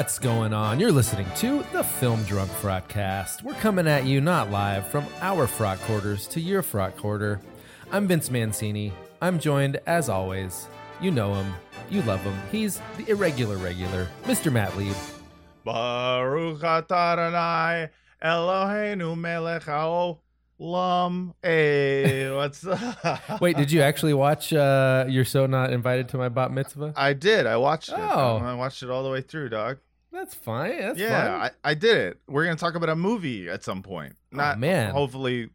What's going on? You're listening to the Film Drunk Frotcast. We're coming at you not live from our frot quarters to your frot quarter. I'm Vince Mancini. I'm joined, as always, you know him, you love him. He's the irregular regular, Mr. Matt Lieb. Baruch atah Adonai Eloheinu melech haolam. Hey, what's up? Wait, did you actually watch uh, You're So Not Invited to My Bat Mitzvah? I did. I watched it. Oh. I watched it all the way through, dog. That's fine. That's yeah, fine. I, I did it. We're gonna talk about a movie at some point. Not man. hopefully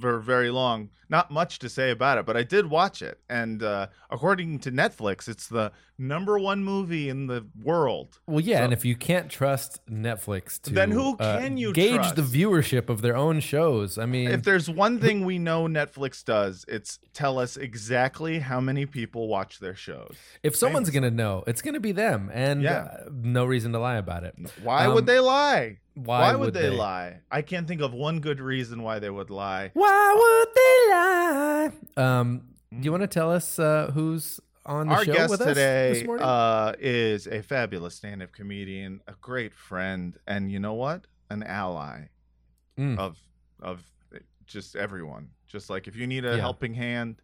for very long. Not much to say about it, but I did watch it, and uh, according to Netflix, it's the number one movie in the world. Well, yeah, So- and if you can't trust Netflix to Then who uh, can you gauge trust? the viewership of their own shows? I mean, If there's one thing we know Netflix does, it's tell us exactly how many people watch their shows. if someone's gonna know, it's gonna be them, and Yeah. uh, no reason to lie about it. Why Um, would they lie? Why, would, they, lie? I can't think of one good reason why they would lie. Why would they lie? Um, do you want to tell us uh, who's on the Our show guest with us today this morning? uh, is a fabulous stand-up comedian, a great friend, and you know what? An ally Mm. of of just everyone. Just like if you need a Yeah. helping hand,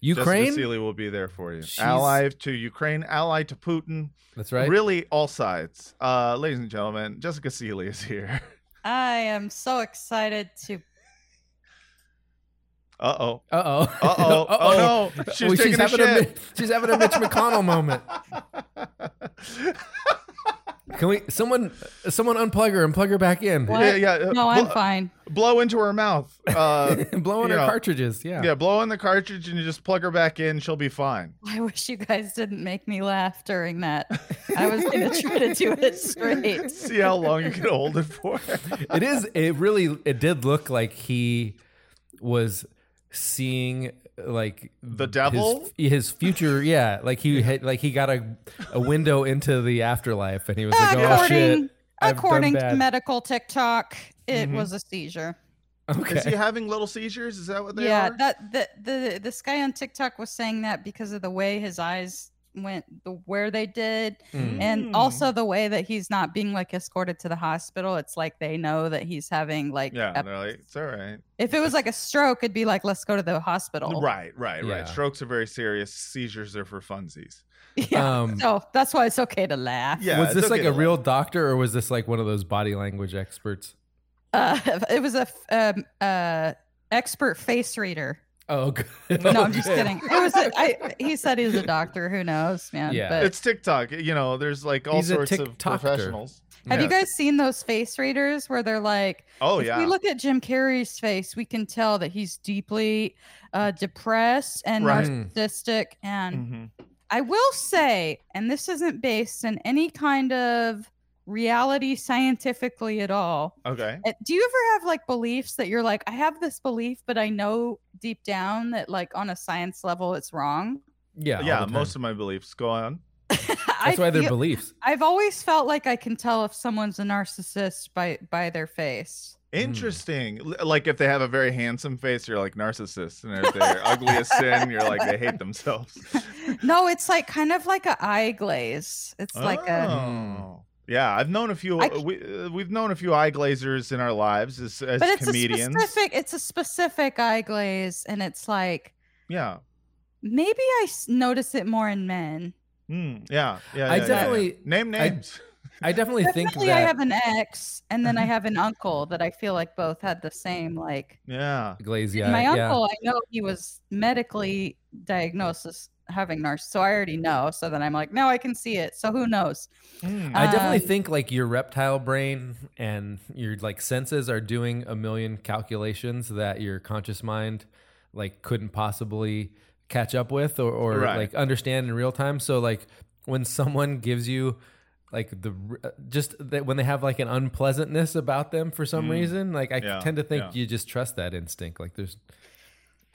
Ukraine. Jessica Sele will be there for you. She's- Ally to Ukraine, ally to Putin. That's right. Really, all sides. Uh, ladies and gentlemen, Jessica Sele is here. I am so excited to. Uh oh. Uh oh. Uh oh. Oh no. She's taking a having a, shit. Mi- she's having a Mitch McConnell moment. Can we? Someone, someone unplug her and plug her back in. What? Yeah, yeah. uh, No, I'm bl- fine. Blow into her mouth. Uh, Blow on you her know, cartridges. Yeah. Yeah, blow in the cartridge and you just plug her back in. She'll be fine. I wish you guys didn't make me laugh during that. I was going to try to do it straight. See how long you can hold it for. It is. It really. It did look like he was seeing like The devil? His, future. Yeah. Like he had. Like he got a a window into the afterlife, and he was like, "Oh shit." I've according to medical TikTok, it Mhm. was a seizure. Okay. Is he having little seizures? Is that what they yeah, are? that the, the this guy on TikTok was saying that because of the way his eyes went, the where they did, Mm. and also the way that he's not being like escorted to the hospital. It's like they know that he's having like yeah, ep- they're like, it's all right. if it was like a stroke, it'd be like let's go to the hospital. Right, right, Yeah. right. Strokes are very serious. Seizures are for funsies. Yeah. Um, so that's why it's okay to laugh. Yeah. was this okay like to a laugh. real doctor, or was this like one of those body language experts? Uh, it was a um, uh, expert face reader. Oh, good. No, I'm just kidding. It was. A, I, he said he was a doctor. Who knows, man? Yeah. But It's TikTok. You know, there's like all He's sorts of professionals. have you guys seen those face readers where they're like, Oh if yeah. we look at Jim Carrey's face, we can tell that he's deeply uh, depressed and Right. narcissistic. And Mhm. I will say, and this isn't based in any kind of reality scientifically at all. Okay. Uh, Do you ever have like beliefs that you're like, I have this belief, but I know deep down that like on a science level it's wrong? Yeah, yeah, most of my beliefs go on. That's why they're feel- beliefs. I've always felt like I can tell if someone's a narcissist by by their face. Interesting. L- Like if they have a very handsome face, you're like narcissist, and if they're ugly as sin, you're like they hate themselves. no, it's like kind of like a eye glaze. It's like a Oh. Yeah, I've known a few. I uh, we uh, we've known a few eye glazers in our lives as, as but it's comedians. a specific it's a specific eye glaze and it's like yeah. maybe I notice it more in men. Mm, yeah. Yeah. I yeah, yeah. definitely- name names. I definitely think Definitely, that I have an ex and then I have an uncle that I feel like both had the same like yeah. glazy my eye. yeah. uncle I know he was medically diagnosed as having narcissism so I already know so then I'm like no I can see it so who knows Mm. I definitely Um, think like your reptile brain and your like senses are doing a million calculations that your conscious mind like couldn't possibly catch up with or, or Right. like understand in real time. So like when someone gives you like the just that when they have like an unpleasantness about them for some Mm. reason, like I Yeah, tend to think yeah. you just trust that instinct. Like there's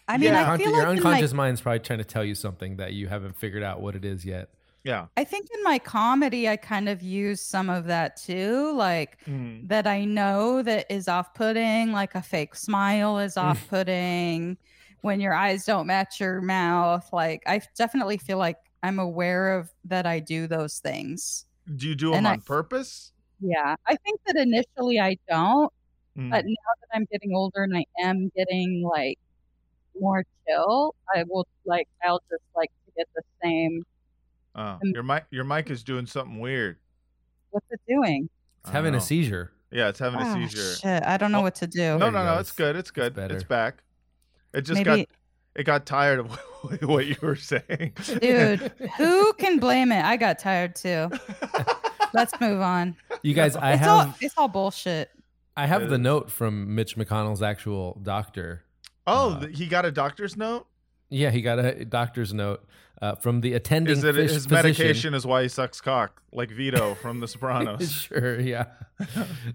I mean Yeah. I feel your like in my unconscious mind's probably trying to tell you something that you haven't figured out what it is yet. Yeah. I think in my comedy, I kind of use some of that too. Like Mm. that I know that is off putting, like a fake smile is off putting when your eyes don't match your mouth. Like I definitely feel like I'm aware of that I do those things. Do you do them And I- on purpose? Yeah. I think that initially I don't, Mm. but now that I'm getting older and I am getting like more chill, I will like, I'll just like get the same. Oh, your mic, your mic is doing something weird. What's it doing? It's having don't a seizure. Yeah, it's having a Ah, seizure. Shit, I don't know Oh, what to do. No, no, no. It's good. It's good. better. It's back. It just Maybe, got it got tired of what you were saying. dude, who can blame it? I got tired too. Let's move on. You guys, I it's have all it's all bullshit. I have the note from Mitch McConnell's actual doctor. Oh, Uh, he got a doctor's note. Yeah, he got a doctor's note uh, from the attending Is it his physician. medication is why he sucks cock, like Vito from The Sopranos? sure, yeah.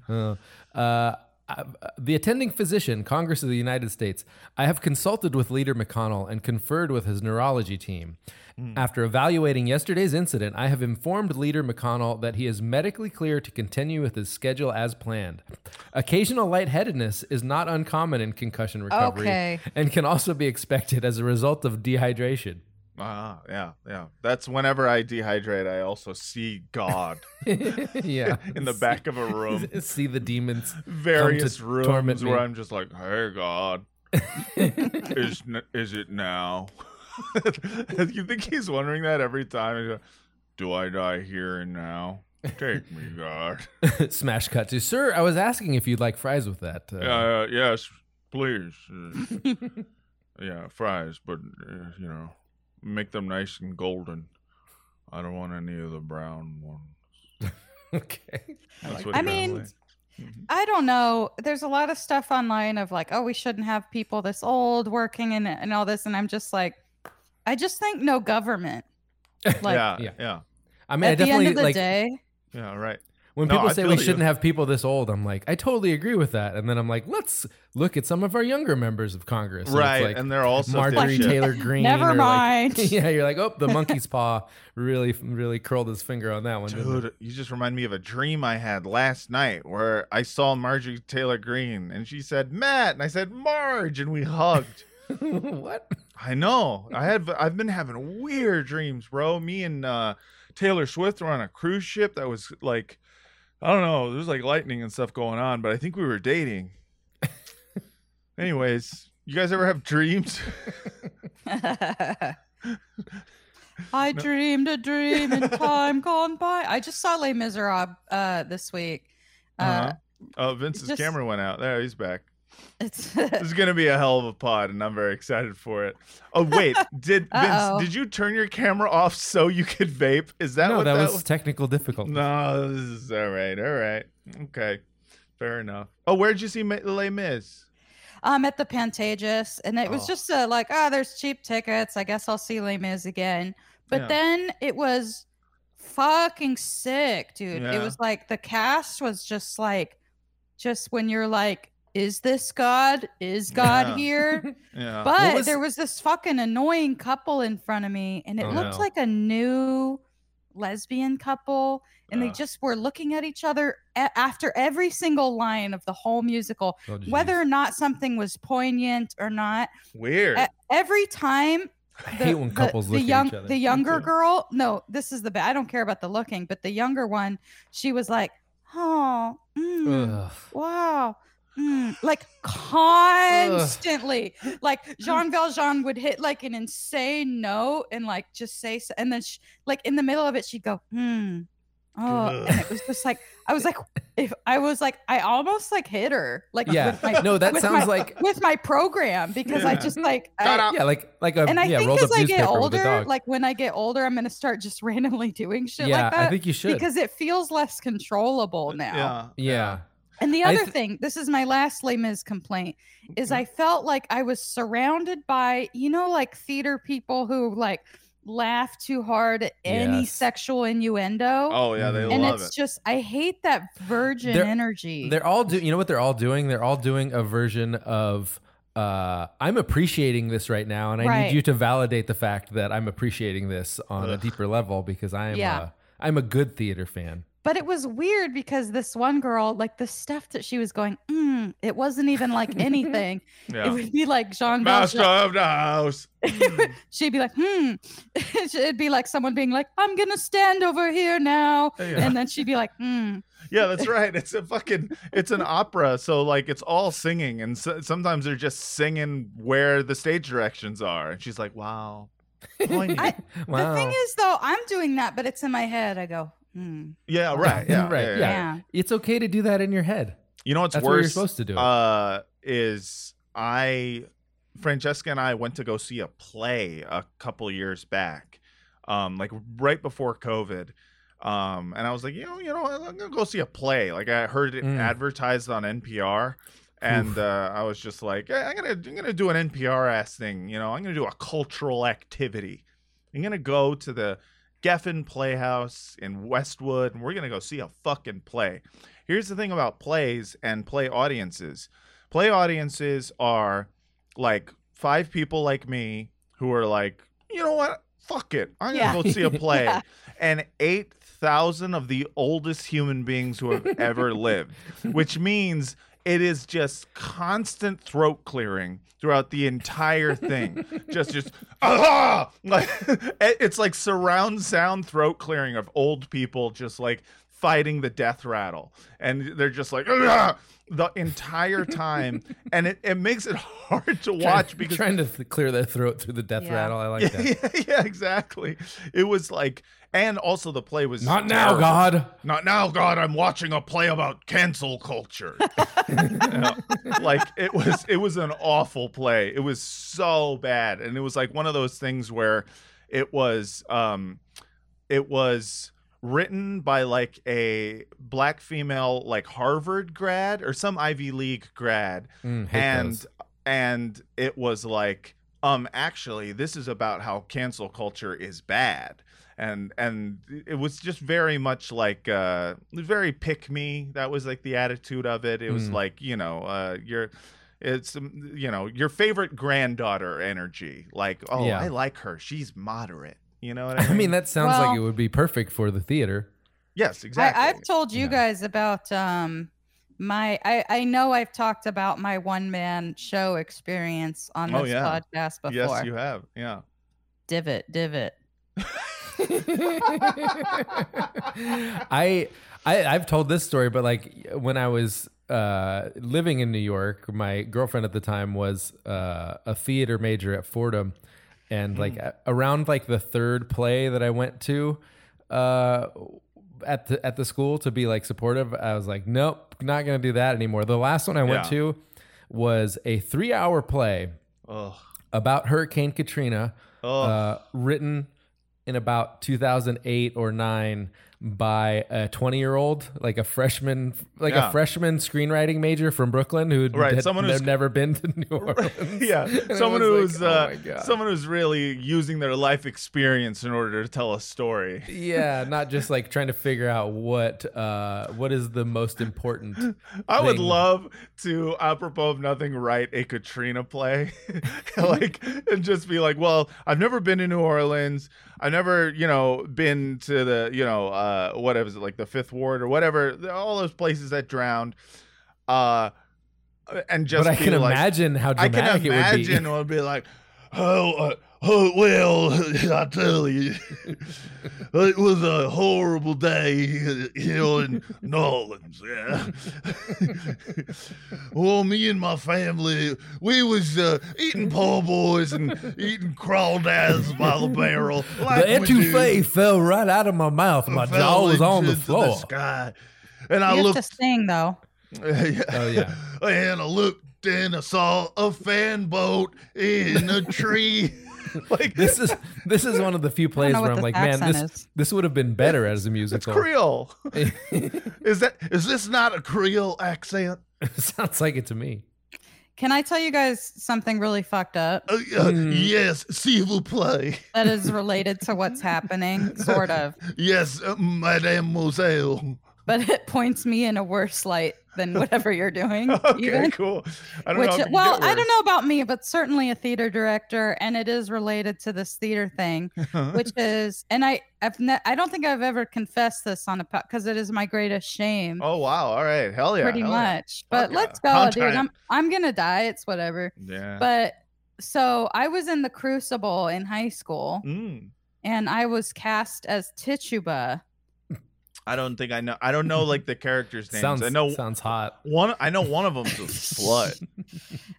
Uh, uh, uh, the attending physician, Congress of the United States. I have consulted with Leader McConnell and conferred with his neurology team. After evaluating yesterday's incident, I have informed Leader McConnell that he is medically clear to continue with his schedule as planned. Occasional lightheadedness is not uncommon in concussion recovery Okay. and can also be expected as a result of dehydration. Ah, yeah, yeah. That's whenever I dehydrate, I also see God yeah. in the back of a room. See the demons. Various come to torment rooms where me. I'm just like, "Hey, God, is is it now?" you think he's wondering that every time? Like, Do I die here and now? Take me, God. Smash cut to Sir, I was asking if you'd like fries with that. Uh, Uh, yes, please. Uh, yeah, fries, but uh, you know, make them nice and golden. I don't want any of the brown ones. okay. That's what I he gotta mean, say. I don't know. There's a lot of stuff online of like, oh, we shouldn't have people this old working and and all this, and I'm just like, I just think no government. Like yeah, Yeah. yeah, I mean, I at the end of the like day, yeah, right. when No, people I say we you. shouldn't have people this old. I'm like, I totally agree with that. And then I'm like, let's look at some of our younger members of Congress. And it's right, like and they're also Marjorie dipshit. Taylor Greene. Never or like- mind. yeah, you're like, oh, the monkey's paw really, really curled his finger on that one. Dude, you just remind me of a dream I had last night where I saw Marjorie Taylor Greene and she said Matt and I said Marge and we hugged. what? I know. I had I've been having weird dreams, bro. Me and uh, Taylor Swift were on a cruise ship that was like I don't know, there was like lightning and stuff going on, but I think we were dating. Anyways, you guys ever have dreams? I dreamed a dream in time gone by. I just saw Les Miserables uh, this week. Uh, Uh-huh. Oh, Vince's just- camera went out. There, he's back. It's This is gonna be a hell of a pod, and I'm very excited for it. Oh wait, did Vince? Did you turn your camera off so you could vape? Is that no, what that, that was technical difficulty. No, this is all right. All right. Okay. Fair enough. Oh, where'd you see Ma- Les Mis? um at the Pantages, and it was Oh. just uh, like, oh, there's cheap tickets. I guess I'll see Les Mis again. But Yeah. then it was fucking sick, dude. It was like the cast was just like, just when you're like, is this God? Is God Yeah. here? Yeah. But was- there was this fucking annoying couple in front of me, and it Oh, looked no. like a new lesbian couple, and they just were looking at each other a- after every single line of the whole musical, Oh, whether or not something was poignant or not. Weird. e- Every time I hate when couples the look young at each other. the younger girl no this is the bad i don't care about the looking but the younger one she was like oh mm, wow mm," like constantly like jean valjean would hit like an insane note and like just say so, and then sh like in the middle of it she'd go hmm oh and it was just like i was like if i was like i almost like hit her like Yeah. my, No, that sounds my- like with my program because i just like I, yeah, like like a and I yeah, think as I get newspaper with a older, like when I get older, I'm gonna start just randomly doing shit yeah, like that I think you should. because it feels less controllable now. Yeah. yeah. And the other th- thing, this is my last Les Mis complaint, is. I felt like I was surrounded by, you know, like theater people who like laugh too hard at any Yes. sexual innuendo. Oh yeah, they and love it's it. just I hate that virgin They're- energy. They're all doing. You know what they're all doing? They're all doing a version of. Uh, I'm appreciating this right now, and I Right. need you to validate the fact that I'm appreciating this on a deeper level because I am. Yeah. A, I'm a good theater fan. But it was weird because this one girl, like the stuff that she was going, mm, it wasn't even like anything. It would be like Jean Master Valjean. of the house. She'd be like, hmm. It'd be like someone being like, I'm gonna stand over here now. Yeah. And then she'd be like, hmm. Yeah, that's right. It's a fucking it's an opera, so like it's all singing, and so, sometimes they're just singing where the stage directions are, and she's like, "Wow. I- Wow. The thing is, though, I'm doing that, but it's in my head. I go, hmm. yeah, right, yeah, right. yeah, Yeah. yeah. It's okay to do that in your head. You know what's That's worse? where you're supposed to do it. Uh, is I, Francesca and I went to go see a play a couple years back, um, like right before COVID. Um, and I was like, you know, you know, I'm gonna go see a play. Like I heard it Mm. advertised on NPR, and uh, I was just like, "Hey, I'm gonna, I'm gonna do an NPR ass thing. You know, I'm gonna do a cultural activity. I'm gonna go to the Geffen Playhouse in Westwood, and we're gonna go see a fucking play. Here's the thing about plays and play audiences. Play audiences are like five people like me who are like, you know what? Fuck it. I'm gonna Yeah. go see a play. Yeah. And eight thousand of the oldest human beings who have ever lived, which means it is just constant throat clearing throughout the entire thing. just, just, ah! like it's like surround sound throat clearing of old people just like fighting the death rattle, and they're just like the entire time, and it, it makes it hard to watch because trying to th- clear their throat through the death Yeah. rattle. I like yeah, that. yeah, yeah, exactly. It was like, and also the play was Not now. God. Not now, God. I'm watching a play about cancel culture. You know, like it was, it was an awful play. It was so bad, and it was like one of those things where it was, um, it was written by like a black female, like Harvard grad or some Ivy League grad, Mm, and those. and it was like um actually this is about how cancel culture is bad. And and it was just very much like uh very pick me. That was like the attitude of it. It was Mm. like you know uh you're it's um, you know your favorite granddaughter energy. Like oh Yeah. i like her. She's moderate you know what i I mean, mean, that sounds like it would be perfect for the theater. yes exactly I, I've told you Yeah. guys about um my I, I know I've talked about my one man show experience on Oh, this yeah. podcast before. yes you have yeah Divot, divot. I, I I've told this story, but like when I was uh, living in New York, my girlfriend at the time was uh, a theater major at Fordham, and like a- around like the third play that I went to uh, at the at the school to be like supportive, I was like, nope, not gonna do that anymore. The last one I went Yeah. to was a three hour play oh about Hurricane Katrina, uh, written in about 2008 or 9 by a 20 year old, like a freshman, like Yeah. a freshman screenwriting major from Brooklyn who Right, had someone who's- never been to New Orleans. yeah, And someone who's like, oh uh, God. someone who's really using their life experience in order to tell a story. yeah, not just like trying to figure out what uh what is the most important. I would love to, apropos of nothing, write a Katrina play, like, and just be like, "Well, I've never been to New Orleans. I've never, you know, been to the, you know, uh, what is it, like the Fifth Ward or whatever, all those places that drowned." Uh, and just, but I can like- imagine how dramatic I can imagine it it would be like, oh, uh, oh, well, I tell you, it was a horrible day here in New Orleans. Yeah. well, me and my family, we was uh, eating po' boys and eating crawdads by the barrel. like The we etouffee fell right out of my mouth. My jaw was on the into floor. sky. And I you have looked to sing though. Oh, yeah. And I looked and I saw a fan boat in a tree. like this is this is one of the few plays where I'm like, man, this is. this would have been better as a it's musical. Creole. is that is this not a Creole accent? Sounds like it to me. Can I tell you guys something really fucked up Uh, uh, Hmm. Yes, s'il vous plaît. that is related to what's happening, sort of, Yes, uh, mademoiselle. but it points me in a worse light than whatever you're doing. Okay, even. cool. I don't Which, know. If it can well, I don't know about me, but certainly a theater director, and it is related to this theater thing, which is, and I, I've, ne- I don't think I've ever confessed this on a because it is my greatest shame. Oh wow! All right, hell yeah. pretty hell yeah. much. But yeah. let's go, I'm dude. trying- I'm I'm gonna die. It's whatever. Yeah. But so I was in the Crucible in high school, Mm. and I was cast as Tituba. I don't think I know. I don't know like the characters' names. Sounds I know sounds hot. one. I know one of them's a slut.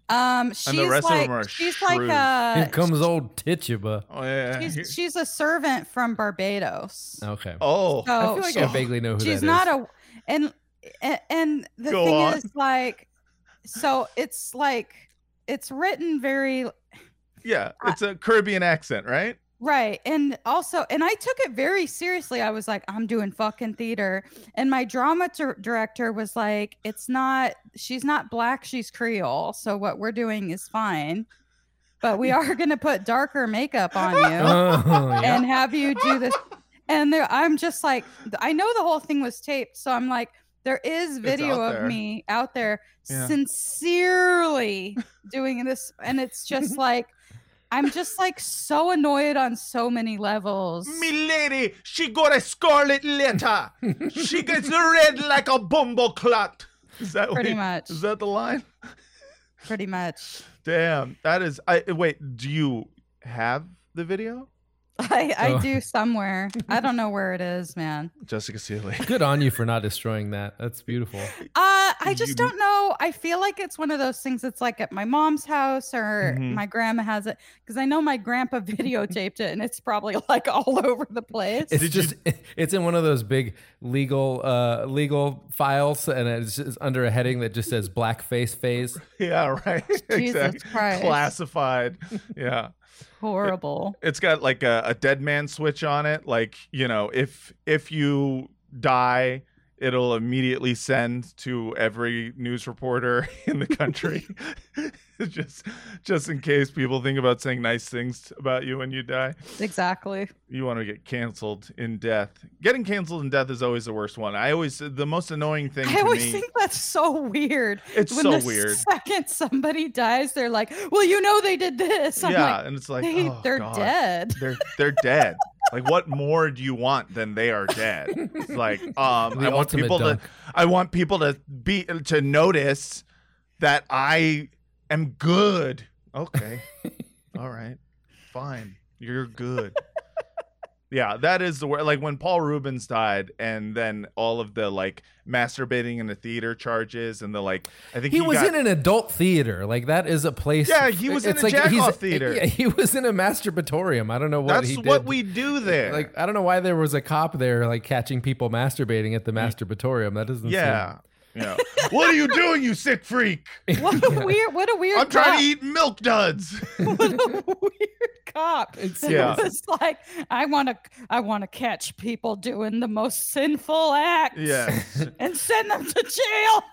Um, she's rest of like them are she's like a, uh, Here comes old Tituba. Oh yeah. she's she's a servant from Barbados. Okay. oh. So I feel like I vaguely know who she's is. not a and and, and the Go thing on. is like so it's like it's written very Yeah, it's a Caribbean accent, right? Right and also and i took it very seriously i was like i'm doing fucking theater and my drama dir- director was like it's not she's not black she's creole so what we're doing is fine but we are going to put darker makeup on you Oh, yeah. and have you do this. And there, I'm just like, I know the whole thing was taped, so I'm like, there is video of there. me out there Yeah. sincerely doing this, and it's just like, I'm just like so annoyed on so many levels. lady, she got a scarlet letter. she gets red like a bumble clot. Is that Pretty what- much. Is that the line? Pretty much. Damn, that is. I wait. Do you have the video, I, I Oh. do somewhere. I don't know where it is, man. Jessica Sele? Good on you for not destroying that. That's beautiful. Uh, I just You- don't know. I feel like it's one of those things that's like at my mom's house or Mhm. my grandma has it because I know my grandpa videotaped it and it's probably like all over the place. It's Did you- just it's in one of those big legal uh legal files and it's just under a heading that just says blackface phase. yeah, right. exactly. Christ. Classified. Yeah. Horrible. It's got like a, a dead man switch on it. Like you know, if if you die, it'll immediately send to every news reporter in the country. just just in case people think about saying nice things about you when you die. Exactly. You want to get canceled in death. Getting canceled in death is always the worst one. I always the most annoying thing I always me. think that's so weird. It's when so the weird. Second somebody dies, they're like, "Well, you know they did this." I'm yeah, like, and it's like they, oh, they're God. dead. They're they're dead. like what more do you want than they are dead? It's like um I want people dunk. to I want people to be to notice that I am good. Okay. All right. Fine. You're good. Yeah, that is the word. Like when Paul Reubens died, and then all of the like masturbating in the theater charges, and the like. I think He, he, was got, in an adult theater. Like that is a place. Yeah, he was in a he's- jack-off theater. Yeah, he was in a masturbatorium. I don't know what That's he did. what we do there. Like I don't know why there was a cop there like catching people masturbating at the masturbatorium. That doesn't. yeah. Yeah. what are you doing, you sick freak? What a weird, what a weird. I'm trying cop. to eat milk duds. what a weird cop. It's- Yeah. It's like I want to, I want to catch people doing the most sinful acts. yes. And send them to jail.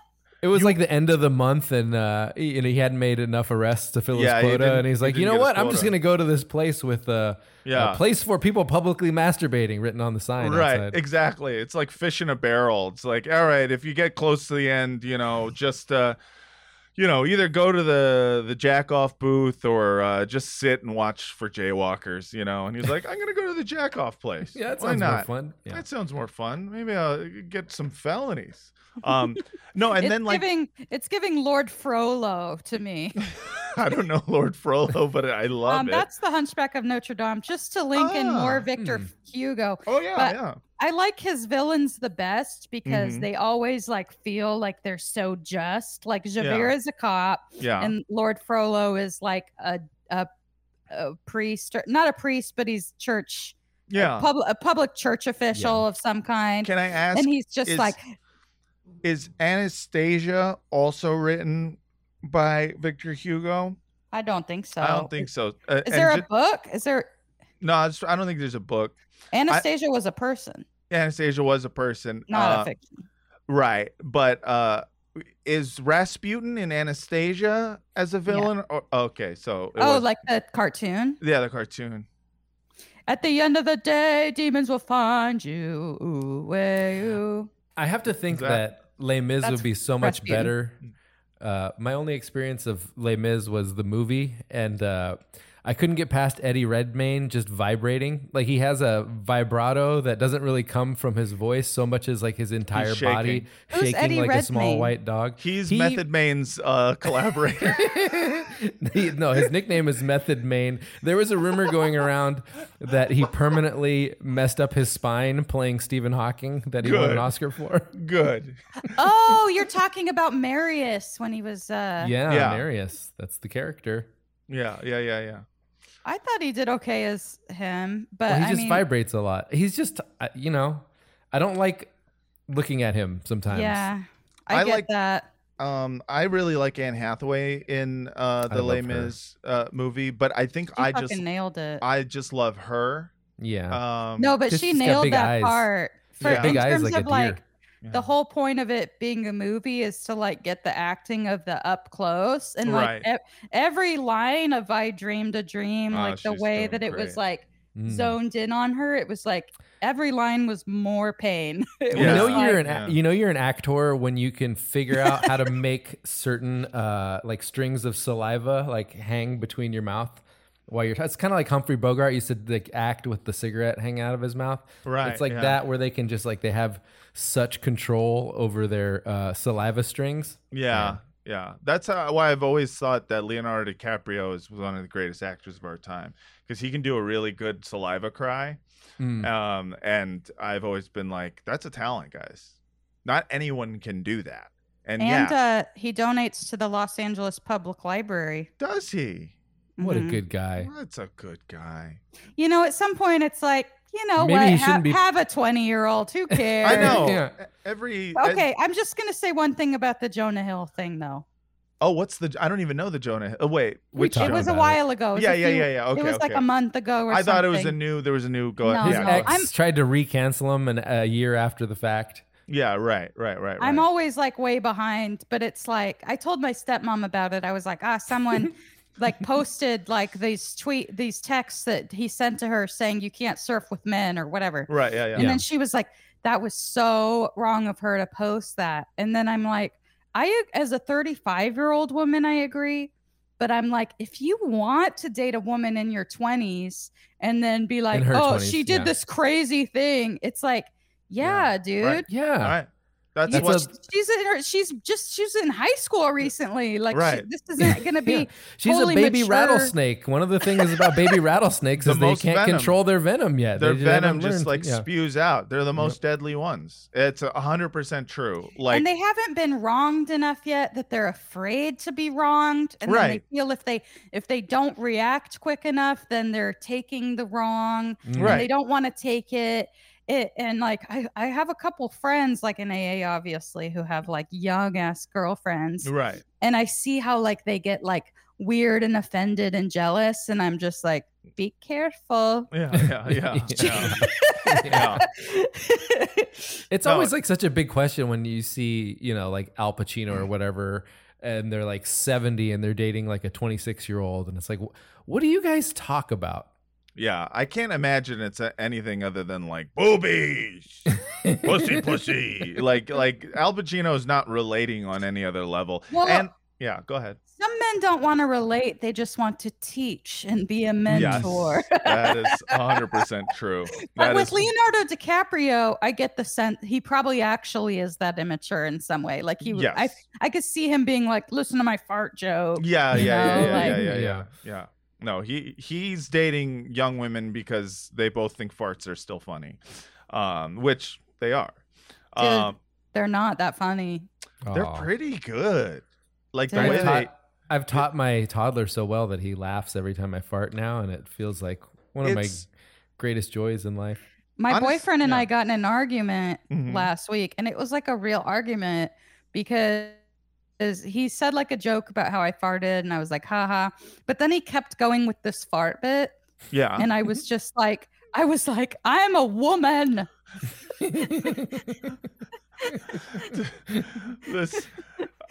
It was like the end of the month, and uh, he, you know, he hadn't made enough arrests to fill Yeah, his quota, didn't- and he's he like, you know what? I'm just gonna go to this place with uh, Yeah. a place for people publicly masturbating written on the sign. Right, outside. exactly. It's like fish in a barrel. It's like, all right, if you get close to the end, you know, just uh you know, either go to the the jack off booth or uh just sit and watch for jaywalkers, you know. And he's like, I'm gonna go to the jack off place. Yeah, that Why sounds more fun. Yeah. That sounds more fun. Maybe I'll get some felonies. Um no, and it's then like giving, it's giving Lord Frollo to me. I don't know Lord Frollo, but I love um, it. that's the Hunchback of Notre Dame. Just to link in more Ah, Victor hmm. Hugo. oh yeah, but- yeah. I like his villains the best because Mhm. they always like feel like they're so just. Like Javert Yeah. is a cop, Yeah. and Lord Frollo is like a a, a priest, or not a priest, but he's church, yeah. public a public church official of some kind, Can I ask and he's just is- like is Anastasia also written by Victor Hugo? I don't think so. I don't think so. Uh, Is there a ju- book? Is there no? I don't think there's a book. Anastasia was a person, Anastasia was a person, not uh, a fiction. right? But uh, is Rasputin in Anastasia as a villain? Or, okay, so it Oh, was- like the cartoon. yeah, the cartoon. At the end of the day, demons will find you. Ooh, way, ooh. I have to think that- that, Les Mis would be so much Rasputin. better. Uh, my only experience of Les Mis was the movie, and uh, I couldn't get past Eddie Redmayne just vibrating. Like he has a vibrato that doesn't really come from his voice so much as like his entire shaking. body Who's shaking Eddie like a small white dog. He's He- Method Man's uh, collaborator. He- no, his nickname is Method Main. There was a rumor going around that he permanently messed up his spine playing Stephen Hawking that he won an Oscar for. Good. Oh, you're talking about Marius when he was. uh Yeah, Yeah. Marius. That's the character. Yeah, yeah, yeah, yeah. I thought he did okay as him, but Well, he I just mean, vibrates a lot. He's just, uh, you know, I don't like looking at him sometimes. yeah, I, I get like- that. Um, I really like Anne Hathaway in uh, the Les. Mis uh, movie, but I think She I just nailed it. I just love her. Yeah. Um, no, but 'cause she she's got nailed big that eyes. part. For, Yeah. Big in eyes terms like a of deer. like yeah. the whole point of it being a movie is to like get the acting of the up close and Right. like e- every line of I dreamed a dream, Oh, like the way doing that it great. was like Mm. zoned in on her, it was like every line was more pain. It You know like- you're an Yeah. you know you're an actor when you can figure out how to make certain uh like strings of saliva like hang between your mouth while you're it's kind of like Humphrey Bogart used to like act with the cigarette hanging out of his mouth. Right, It's like yeah. that where they can just like they have such control over their uh saliva strings. Yeah, yeah. That's how, why I've always thought that Leonardo DiCaprio is one of the greatest actors of our time because he can do a really good saliva cry. Mm. Um, and I've always been like, that's a talent, guys. Not anyone can do that. And, and yeah, uh, he donates to the Los Angeles Public Library. does he? What a Mhm. good guy. That's a good guy. You know, at some point, it's like, you know Maybe what? he Ha- shouldn't be- Have a 20 year old. Who cares? I know. Yeah. Every Okay, I'm just going to say one thing about the Jonah Hill thing, though. oh, what's the? I don't even know the Jonah. Oh, wait, We which? it was a about it. while ago. Yeah, a yeah, few- yeah, yeah. Okay, it was like a month ago or I thought it was a new. There was a new. Go No, His yeah, no, ex I'm- tried to recancel him an, a year after the fact. yeah, right, right, right. I'm right. always like way behind, but it's like I told my stepmom about it. I was like, ah, someone like posted like these tweet these texts that he sent to her saying you can't surf with men or whatever. right. Yeah, yeah. And then she was like, that was so wrong of her to post that. And then I'm like, I, as a 35 year old woman, I agree. But I'm like, if you want to date a woman in your 20s and then be like, oh, 20s, she did yeah. this crazy thing, it's like, yeah, dude. right. Yeah. All right. That's You- what. a- she's in her, she's just she's in high school recently. Like she- this isn't gonna be Yeah. She's fully a baby mature. rattlesnake. One of the things about baby rattlesnakes The is they can't venom. control their venom yet. their They venom just learned- like yeah. spews out. They're the most deadly ones. It's a hundred percent true. Like and they haven't been wronged enough yet that they're afraid to be wronged and then Right. they feel if they if they don't react quick enough then they're taking the wrong Mm. and Right. they don't want to take it it and like I, I have a couple friends like in AA obviously who have like young ass girlfriends Right. and I see how like they get like weird and offended and jealous and I'm just like be careful. Yeah. Yeah. Yeah. yeah. yeah. It's No. always like such a big question when you see, you know, like Al Pacino or whatever, and they're like 70 and they're dating like a 26 year old. And it's like, wh- what do you guys talk about? Yeah, I can't imagine it's a- anything other than like boobies, pussy, pussy. Like, like Al Pacino is not relating on any other level. Well, and yeah, go ahead. Some men don't want to relate, they just want to teach and be a mentor. That is 100% true. But That with is- Leonardo DiCaprio, I get the sense he probably actually is that immature in some way. Like he, w- I, Yes. I could see him being like, "Listen to my fart joke." Yeah, yeah, yeah, know, yeah, like- yeah, yeah, yeah, Yeah. Yeah. No, he he's dating young women because they both think farts are still funny, um, which they are. Dude, Um, They're not that funny. they're Aw. pretty good. Like the Dude. way I've they. taught, I've taught my toddler so well that he laughs every time I fart now, and it feels like one of my It's- greatest joys in life. My Honest- boyfriend and yeah. I got in an argument Mhm. last week, and it was like a real argument because he said like a joke about how I farted, and I was like, haha. But then he kept going with this fart bit, Yeah. and I was mm-hmm. just like, I was like, I am a woman. this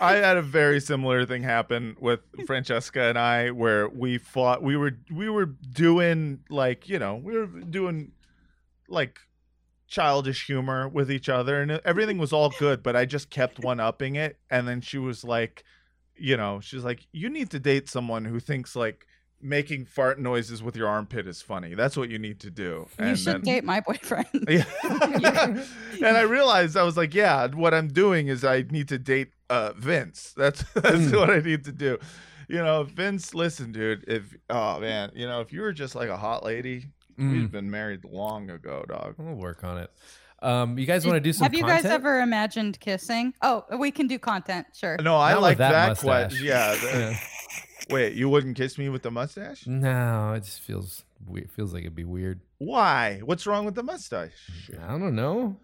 I had a very similar thing happen with Francesca and I where we fought we were we were doing like, you know, we were doing like childish humor with each other and everything was all good, but I just kept one upping it and then she was like, you know, she's like you need to date someone who thinks like making fart noises with your armpit is funny. That's what you need to do. you And should then- date my boyfriend. yeah. and I realized I was like, yeah, what I'm doing is I need to date uh Vince. That's that's what I need to do. You know, Vince, listen, dude, if oh man, you know, if you were just like a hot lady, Mm. we'd been married long ago, dog. We'll work on it. Um, you guys want to do some? Have you content? guys ever imagined kissing? Oh, we can do content, sure. No, I Not like that that, question. Yeah. the- Wait, you wouldn't kiss me with the mustache? No, it just feels weird. Feels like it'd be weird. Why? What's wrong with the mustache? I don't know.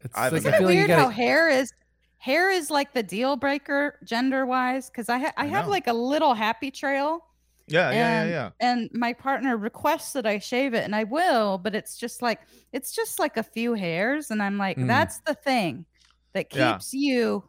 It's I like, Isn't it feel like you weird how gotta- hair is hair is like the deal breaker gender wise? Because I ha- I I have like a little happy trail, Yeah, yeah, yeah, and yeah. and my partner requests that I shave it, and I will, but it's just like it's just like a few hairs, and I'm like, Mm. that's the thing that Yeah. keeps you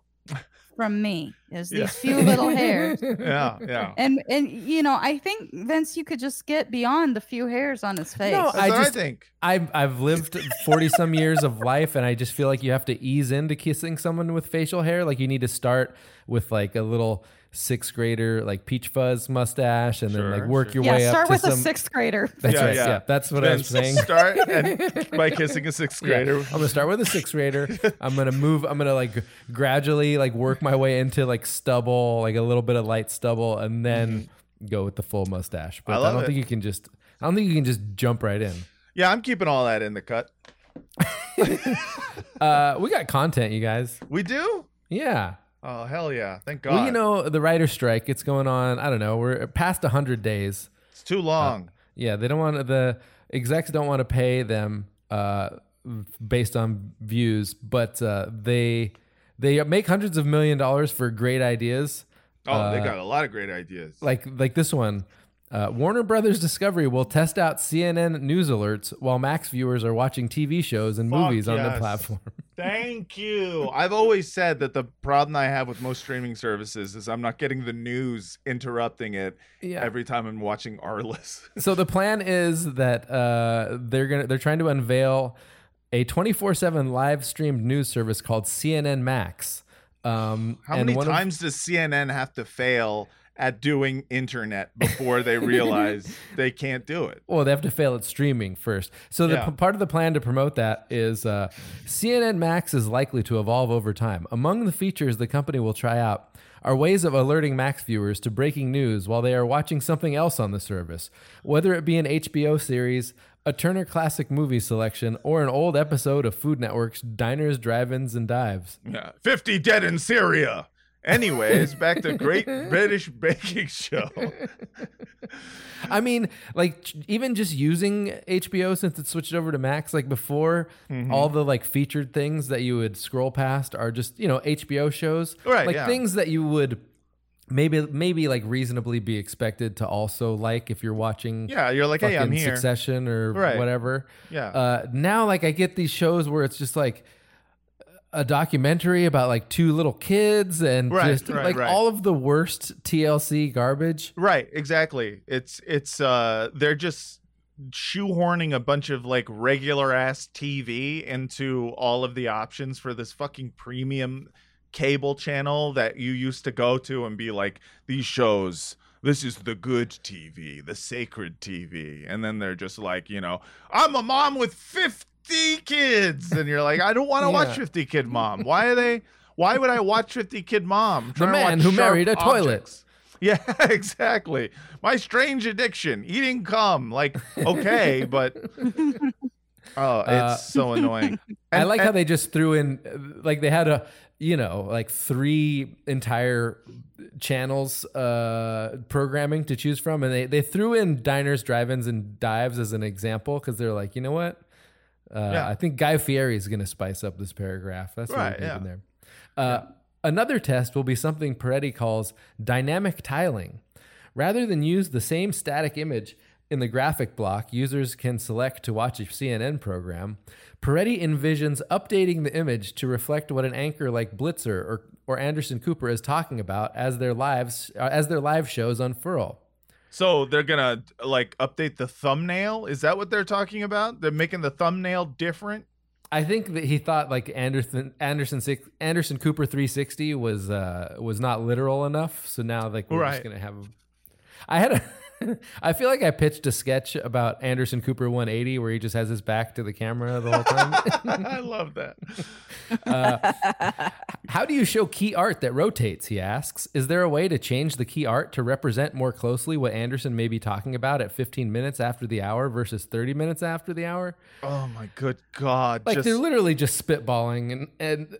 from me is these Yeah. few little hairs. Yeah, yeah. And and you know, I think Vince, you could just get beyond the few hairs on his face. No, That's I what just- I think. I've I've lived forty some years of life, and I just feel like you have to ease into kissing someone with facial hair. Like you need to start with like a little sixth grader, like peach fuzz mustache, and then like work sure. your yeah, way up start to with some. a sixth grader. That's Yeah, right. Yeah. yeah. that's what I was saying. Start and by kissing a sixth Yeah. grader. I'm gonna start with a sixth grader. I'm gonna move. I'm gonna like gradually like work my way into like stubble, like a little bit of light stubble, and then go with the full mustache. But Mm-hmm. I I, don't it. think you can just. I don't think you can just jump right in. Yeah, I'm keeping all that in the cut. Uh, we got content, you guys. We do? Yeah. Oh hell yeah! Thank God. Well, you know the writer strike. It's going on. I don't know. We're past hundred days. it's too long. Yeah, they don't want the execs don't want to pay them uh, based on views, but uh, they they make hundreds of million dollars for great ideas. oh, they uh, got a lot of great ideas. like like this one. Uh, Warner Brothers Discovery will test out CNN news alerts while Max viewers are watching TV shows and Fuck movies on the platform. Thank you. I've always said that the problem I have with most streaming services is I'm not getting the news interrupting it Yeah. every time I'm watching Arliss. so the plan is that uh, they're gonna they're trying to unveil a 24/7 live streamed news service called CNN Max. Um, How many one of- times does CNN have to fail at doing internet before they realize they can't do it? Well, they have to fail at streaming first. So the Yeah. p- part of the plan to promote that is uh, CNN Max is likely to evolve over time. Among the features the company will try out are ways of alerting Max viewers to breaking news while they are watching something else on the service, whether it be an HBO series, a Turner Classic movie selection, or an old episode of Food Network's Diners, Drive-ins, and Dives. Yeah. 50 dead in Syria. Anyways, back to Great British Baking Show. I mean, like even just using HBO since it switched over to Max, like before, Mm-hmm. all the like featured things that you would scroll past are just you know HBO shows, Right, Like yeah. things that you would maybe maybe like reasonably be expected to also like if you're watching. Yeah, you're like, hey, I'm here. Succession or Right. whatever. Yeah. Uh, now, like I get these shows where it's just like a documentary about like two little kids and Right, just right, like right. all of the worst TLC garbage. Right, exactly. It's it's uh they're just shoehorning a bunch of like regular ass TV into all of the options for this fucking premium cable channel that you used to go to and be like these shows this is the good TV, the sacred TV. And then they're just like, you know, I'm a mom with 50 kids and you're like, I don't want to Yeah. watch 50 Kid Mom. Why are they why would I watch 50 Kid Mom? The man who married a toilet. Yeah, exactly. My strange addiction, eating cum. Like, okay, but oh, it's Uh, so annoying. I And- like how they just threw in, like they had a, you know, like three entire channels uh programming to choose from, and they they threw in diners, drive-ins, and dives as an example because they're like, you know what? Uh, Yeah. I think Guy Fieri is going to spice up this paragraph. That's what Right, yeah. doing there. Uh, Another test will be something Peretti calls dynamic tiling. Rather than use the same static image in the graphic block users can select to watch a CNN program, Peretti envisions updating the image to reflect what an anchor like Blitzer or, or Anderson Cooper is talking about as their lives uh, as their live shows unfurl. so they're gonna like update the thumbnail. Is that what they're talking about? They're making the thumbnail different. I think that he thought like Anderson Anderson Anderson Cooper 360 was uh was not literal enough. So now like we're just gonna have. I had a. I feel like I pitched a sketch about Anderson Cooper 180 where he just has his back to the camera the whole time. I love that. Uh, how do you show key art that rotates? He asks. Is there a way to change the key art to represent more closely what Anderson may be talking about at 15 minutes after the hour versus 30 minutes after the hour? Oh my good god! Like Just- they're literally just spitballing and and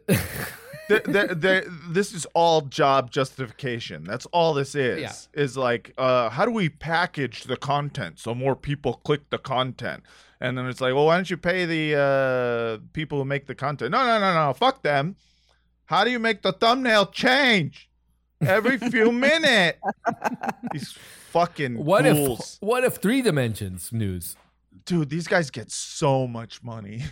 they're, they're, they're- this is all job justification. That's all this is. Yeah. Is like, uh, how do we package the content so more people click the content? And then it's like, well, why don't you pay the uh, people who make the content? No, no, no, no. Fuck them. How do you make the thumbnail change every few minutes? These fucking what fools. if what if three dimensions news? dude? These guys get so much money.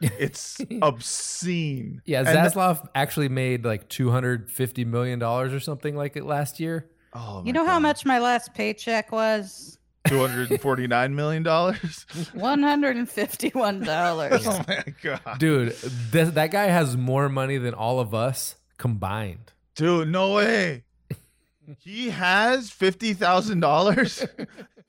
It's obscene. Yeah, And- Zaslav actually made like 250 million dollars or something like it last year. Oh, You know how much my last paycheck was? Two hundred and forty-nine million dollars. One hundred and fifty-one dollars. Oh my god, Dude, th- that guy has more money than all of us combined. dude, no way. He has fifty thousand dollars.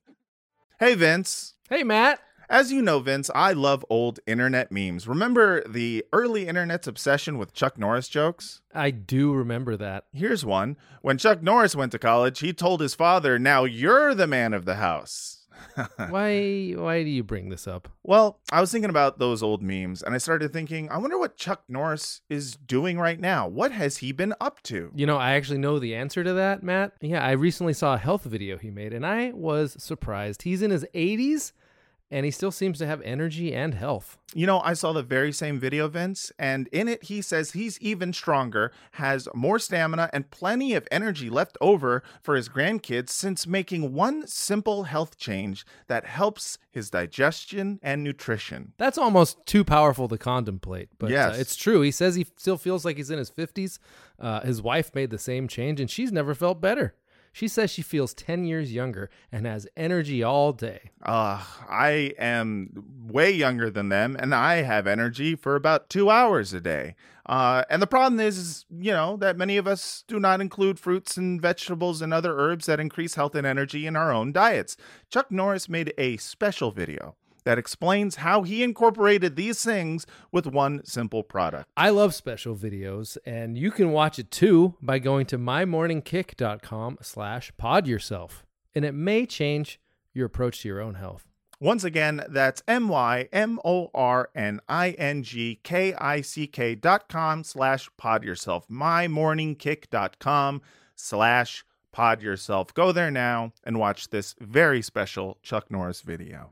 hey Vince, Hey, Matt. As you know, Vince, I love old internet memes. Remember the early internet's obsession with Chuck Norris jokes? I do remember that. Here's one. When Chuck Norris went to college, he told his father, "Now you're the man of the house." why why do you bring this up? Well, I was thinking about those old memes and I started thinking, I wonder what Chuck Norris is doing right now. What has he been up to? You know, I actually know the answer to that, Matt. Yeah, I recently saw a health video he made and I was surprised. He's in his 80s and he still seems to have energy and health. You know, I saw the very same video, Vince, and in it he says he's even stronger, has more stamina, and plenty of energy left over for his grandkids since making one simple health change that helps his digestion and nutrition. That's almost too powerful to contemplate, but Yes. uh, it's true. He says he still feels like he's in his 50s. Uh, his wife made the same change and she's never felt better. She says she feels 10 years younger and has energy all day. Uh, I am way younger than them, and I have energy for about two hours a day. Uh, and the problem is, is, you know, that many of us do not include fruits and vegetables and other herbs that increase health and energy in our own diets. Chuck Norris made a special video that explains how he incorporated these things with one simple product. I love special videos, and you can watch it too by going to mymorningkick.com slash pod yourself. And it may change your approach to your own health. Once again, that's M Y M O R N I N G K I C K dot com slash pod yourself. MyMorningKick.com slash pod yourself. Go there now and watch this very special Chuck Norris video.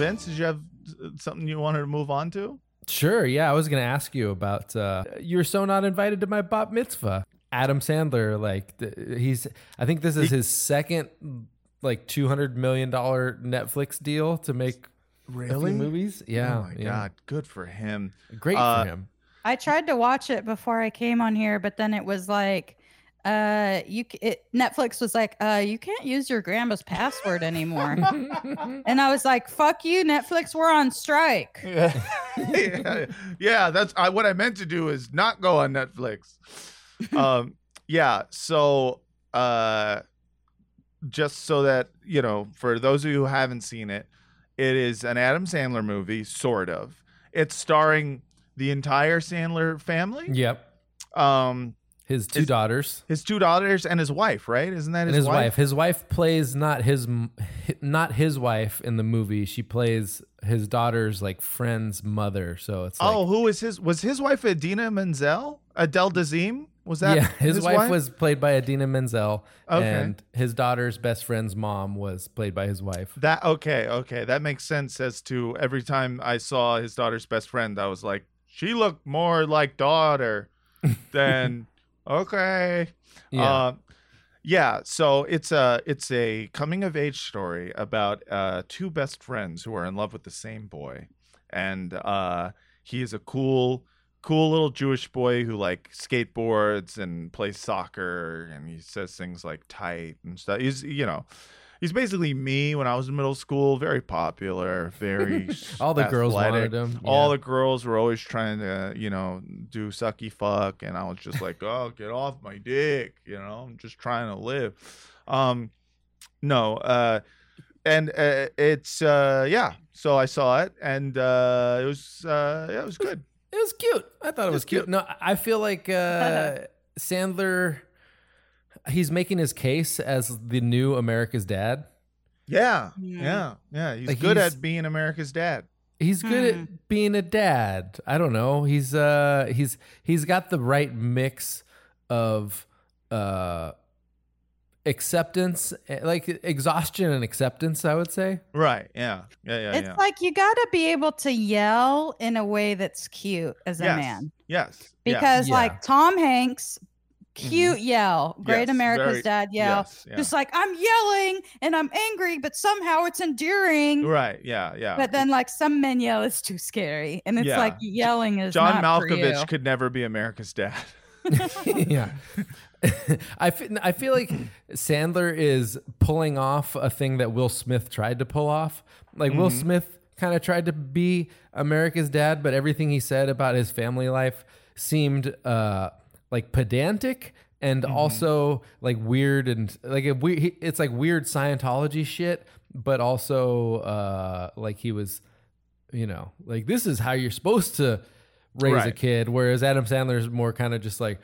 Vince, did you have something you wanted to move on to? Sure. Yeah, I was going to ask you about. Uh, you're so not invited to my bat mitzvah. Adam Sandler, like he's. I think this is his second, like two hundred million dollar Netflix deal to make Really? movies. Yeah. Oh my yeah. god, good for him. Great Uh, for him. I tried to watch it before I came on here, but then it was like, uh, you it, Netflix was like, uh, you can't use your grandma's password anymore, and I was like, fuck you, Netflix, we're on strike. Yeah, yeah, yeah, that's I, what I meant to do is not go on Netflix. Um, yeah, so uh, just so that you know, for those of you who haven't seen it, it is an Adam Sandler movie, sort of. It's starring the entire Sandler family. Yep. Um, His two His- daughters his two daughters and his wife, right? Isn't that and his, his wife. His wife plays not his not his wife in the movie. She plays his daughter's like friend's mother. So it's oh, like, oh, who is his? Was his wife Idina Menzel? Adele Dazeem? Was that yeah, his, wife, was played by Idina Menzel, Okay. and his daughter's best friend's mom was played by his wife. That okay, okay, that makes sense. As to every time I saw his daughter's best friend, I was like, she looked more like daughter than okay. Yeah. Uh, yeah. So it's a it's a coming of age story about uh, two best friends who are in love with the same boy, and uh, he is a cool cool little Jewish boy who like skateboards and plays soccer, and he says things like tight and stuff. He's you know. He's basically me when I was in middle school. Very popular, very All the girls wanted him. All the girls were always trying to, you know, do sucky fuck, and I was just like, "Oh, get off my dick!" You know, I'm just trying to live. Um, no, uh, and uh, it's uh, yeah. So I saw it, and uh, it was uh, yeah, it was good. It was cute. I thought it was cute. No, I feel like uh, Sandler. He's making his case as the new America's dad. Yeah, Yeah. yeah, yeah. He's Like, good he's- at being America's dad. He's good Hmm. at being a dad. I don't know. He's uh he's he's got the right mix of uh acceptance, eh, like exhaustion and acceptance, I would say. Right? Yeah, yeah, yeah, it's yeah. like you got to be able to yell in a way that's cute as a yes, man. yes. Because Yeah. like Tom Hanks, cute yell, Great Yes, America's very- Dad yell. yes, yeah. Just like I'm yelling and I'm angry, but somehow it's endearing. right, yeah, yeah. But then like some men yell, it's too scary, and it's Yeah. like yelling is John not Malkovich could never be America's dad. yeah. I feel, I feel like Sandler is pulling off a thing that Will Smith tried to pull off. Like Will Smith kind of tried to be America's dad, but everything he said about his family life seemed uh, like pedantic and Mhm. also like weird and like a we it's like weird Scientology shit, but also uh like he was, you know, like this is how you're supposed to raise a kid, whereas Adam Sandler's more kind of just like,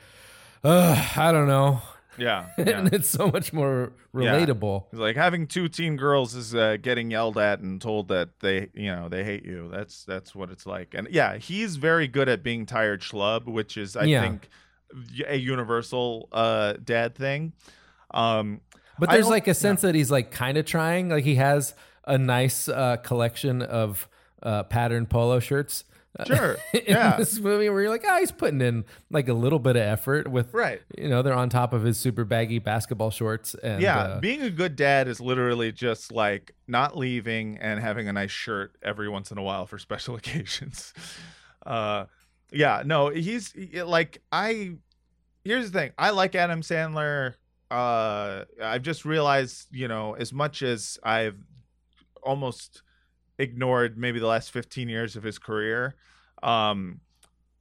uh, I don't know, Yeah. yeah. and it's so much more Yeah. relatable. It's like having two teen girls is uh, getting yelled at and told that they, you know, they hate you. That's that's what it's like. And yeah, he's very good at being tired schlub, which is I Yeah. think a universal uh dad thing. Um But there's like a sense that he's like kind of trying. Like he has a nice uh, collection of uh, patterned polo shirts. uh, Sure, in yeah. this movie where you're like, oh, he's putting in like a little bit of effort with, Right. You know, they're on top of his super baggy basketball shorts. And yeah, uh, being a good dad is literally just like not leaving and having a nice shirt every once in a while for special occasions. Uh yeah, no, he's like I here's the thing. I like Adam Sandler. Uh I've just realized, you know, as much as I've almost ignored maybe the last 15 years of his career, um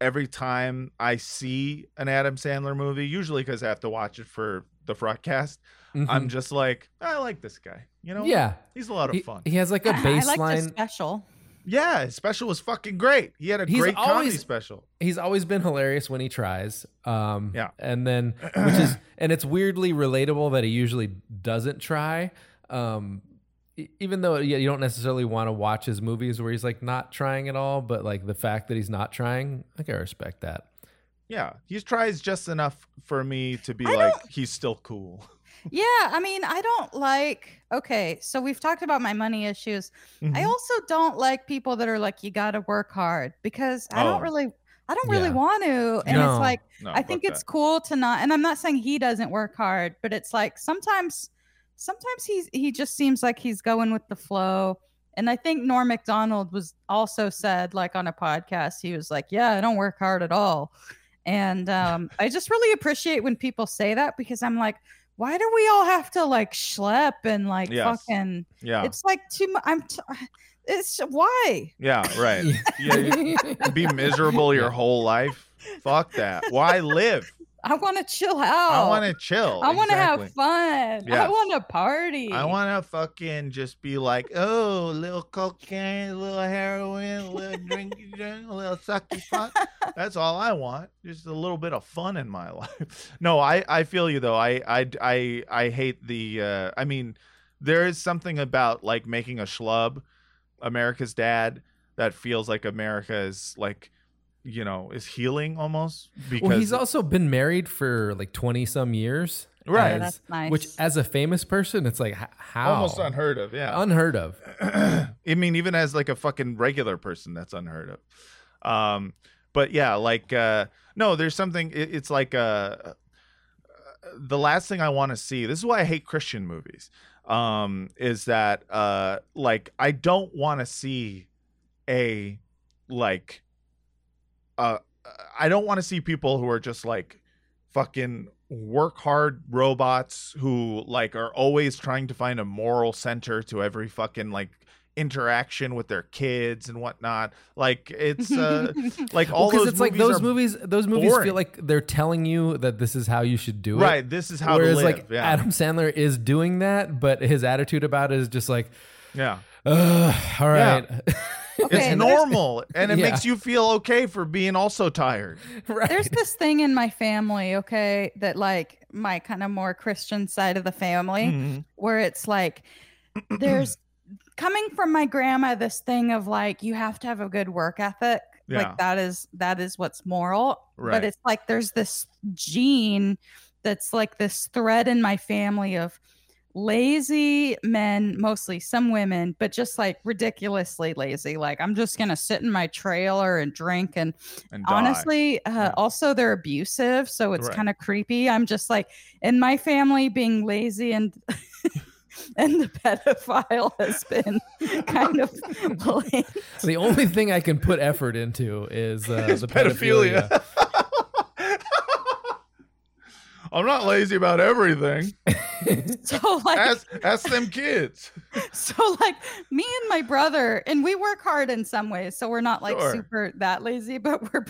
every time I see an Adam Sandler movie, usually because I have to watch it for the broadcast, I'm mhm. just like, I like this guy. You know, yeah. he's a lot of He, fun. he has like a a I like the baseline. special. Yeah, his special was fucking great. He had a He's great comedy always- special. he's always been hilarious when he tries. Um, Yeah. and then which is and it's weirdly relatable that he usually doesn't try. Um, even though yeah, you don't necessarily want to watch his movies where he's like not trying at all, but like the fact that he's not trying, I can respect that. Yeah, he tries just enough for me to be I like, he's still cool. Yeah, I mean, I don't like. Okay, so we've talked about my money issues. I Mhm. also don't like people that are like, you got to work hard because I Oh. don't really, I don't really Yeah. want to. And No. it's like, No, I think it's that. cool to not. And I'm not saying he doesn't work hard, but it's like sometimes, sometimes he's he just seems like he's going with the flow. And I think Norm Macdonald was also said like on a podcast, he was like, "Yeah, I don't work hard at all." And um, I just really appreciate when people say that because I'm like, why do we all have to like schlep and like Yes. fucking? Yeah, It's like too much. I'm. T- it's why. yeah, right. yeah, you- you be miserable your whole life. Fuck that. Why live? I want to chill out. I want to chill. I want to exactly. have fun. I want to party. I want to fucking just be like, oh, little cocaine, little heroin, a little drinky drink, a little sucky fuck. That's all I want. Just a little bit of fun in my life. No, I, I feel you though. I, I, I, I hate the. Uh, I mean, there is something about like making a schlub, America's Dad, that feels like America is like, you know, is healing almost because well, he's also been married for like twenty some years, Right. Yeah, as- that's nice. Which, as a famous person, it's like how almost unheard of. Yeah. unheard of. I mean, even as like a fucking regular person, that's unheard of. Um, but yeah, like uh, no, there's something. It, it's like uh, the last thing I want to see. This is why I hate Christian movies. Um, is that uh, like I don't want to see a like uh, I don't want to see people who are just like fucking work hard robots who like are always trying to find a moral center to every fucking like interaction with their kids and whatnot. Like it's uh like all because those it's like those movies. Those movies boring. feel like they're telling you that this is how you should do it. right. This is how Whereas like yeah. Adam Sandler is doing that, but his attitude about it is just like, yeah. Ugh, all Yeah. right, Okay, It's normal and it Yeah. makes you feel okay for being also tired. right. There's this thing in my family, okay, that like my kind of more Christian side of the family, Mhm. where it's like there's coming from my grandma this thing of like you have to have a good work ethic. Yeah. Like that is that is what's moral. Right. But it's like there's this gene that's like this thread in my family of lazy men, mostly some women, but just like ridiculously lazy. Like I'm just gonna sit in my trailer and drink and And honestly uh, also they're abusive so it's Right. kind of creepy i'm just like in my family being lazy and and the pedophile has been kind of blamed. the only thing I can put effort into is uh, It's the pedophilia. I'm not lazy about everything. so like Ask, ask them kids. so like me and my brother and we work hard in some ways so we're not like Sure. super that lazy but we're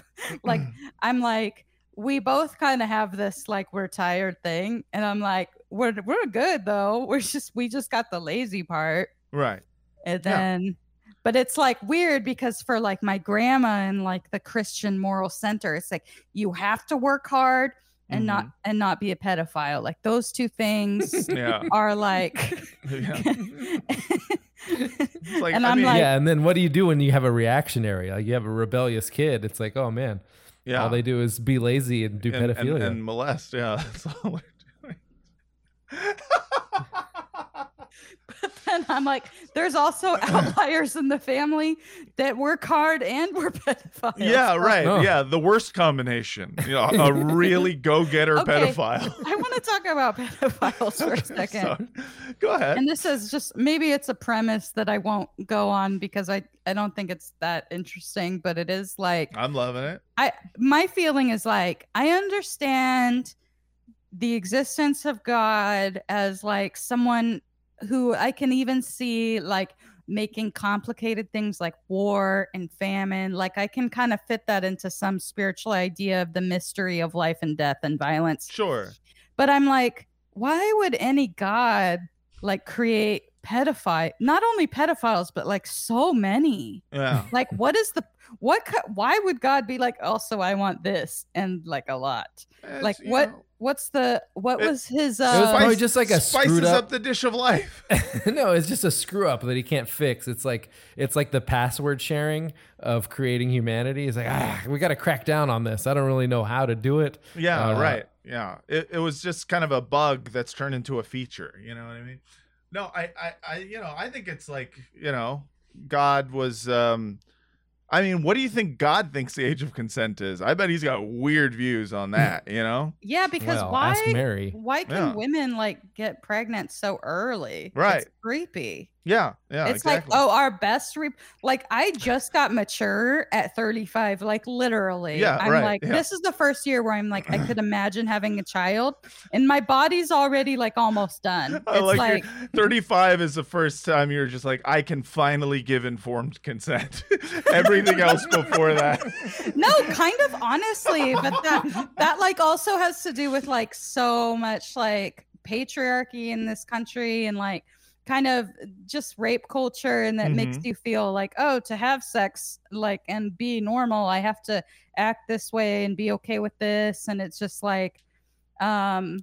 like i'm like we both kind of have this like we're tired thing, and I'm like, we're we're good though. We're just we just got the lazy part, Right. and Yeah. then. But it's like weird because for like my grandma and like the Christian Moral Center, it's like you have to work hard and not and not be a pedophile. Like those two things Mm-hmm. Yeah. are like Yeah. Like, And I I'm mean, like- yeah, and then what do you do when you have a reactionary? Like you have a rebellious kid. It's like, oh man, yeah. all they do is be lazy and do and, and, pedophilia. and molest. Yeah. That's all we're doing. and I'm like, there's also outliers in the family that work hard and were pedophiles. yeah, right. Oh. Yeah, the worst combination. You know, a really go-getter Okay. pedophile. I want to talk about pedophiles for a second. So, go ahead. and this is just maybe it's a premise that I won't go on because I I don't think it's that interesting, but it is like I'm loving it. I my feeling is like I understand the existence of God as like someone who I can even see like making complicated things like war and famine. Like I can kind of fit that into some spiritual idea of the mystery of life and death and violence. Sure. But I'm like, why would any God like create pedophile not only pedophiles but like so many? Yeah. like what is the what co- why would god be like also i want this and like a lot like It's, you what know, what's the what it- was his It was uh probably just like a spices screwed up up. the dish of life. no, it's just a screw up that he can't fix. It's like it's like the password sharing of creating humanity. It's like ah, we got to crack down on this. I don't really know how to do it. Yeah, Uh, right. Yeah. It, it was just kind of a bug that's turned into a feature. You know what I mean? No, I, I, I, you know, I think it's like, you know, God was, um, I mean, what do you think God thinks the age of consent is? I bet he's got weird views on that, you know? yeah because Well, why ask Mary. why can Yeah. women like get pregnant so early Right. it's creepy Yeah. Yeah. it's exactly. like oh our best re- like i just got mature at 35 like literally Yeah, i'm right, like yeah. this is the first year where i'm like i could imagine having a child and my body's already like almost done it's like, like, 35 is the first time you're just like, I can finally give informed consent. Everything else before that. no kind of honestly but that that like also has to do with like so much like patriarchy in this country and like kind of just rape culture and that makes Mhm. you feel like oh to have sex like and be normal i have to act this way and be okay with this and it's just like um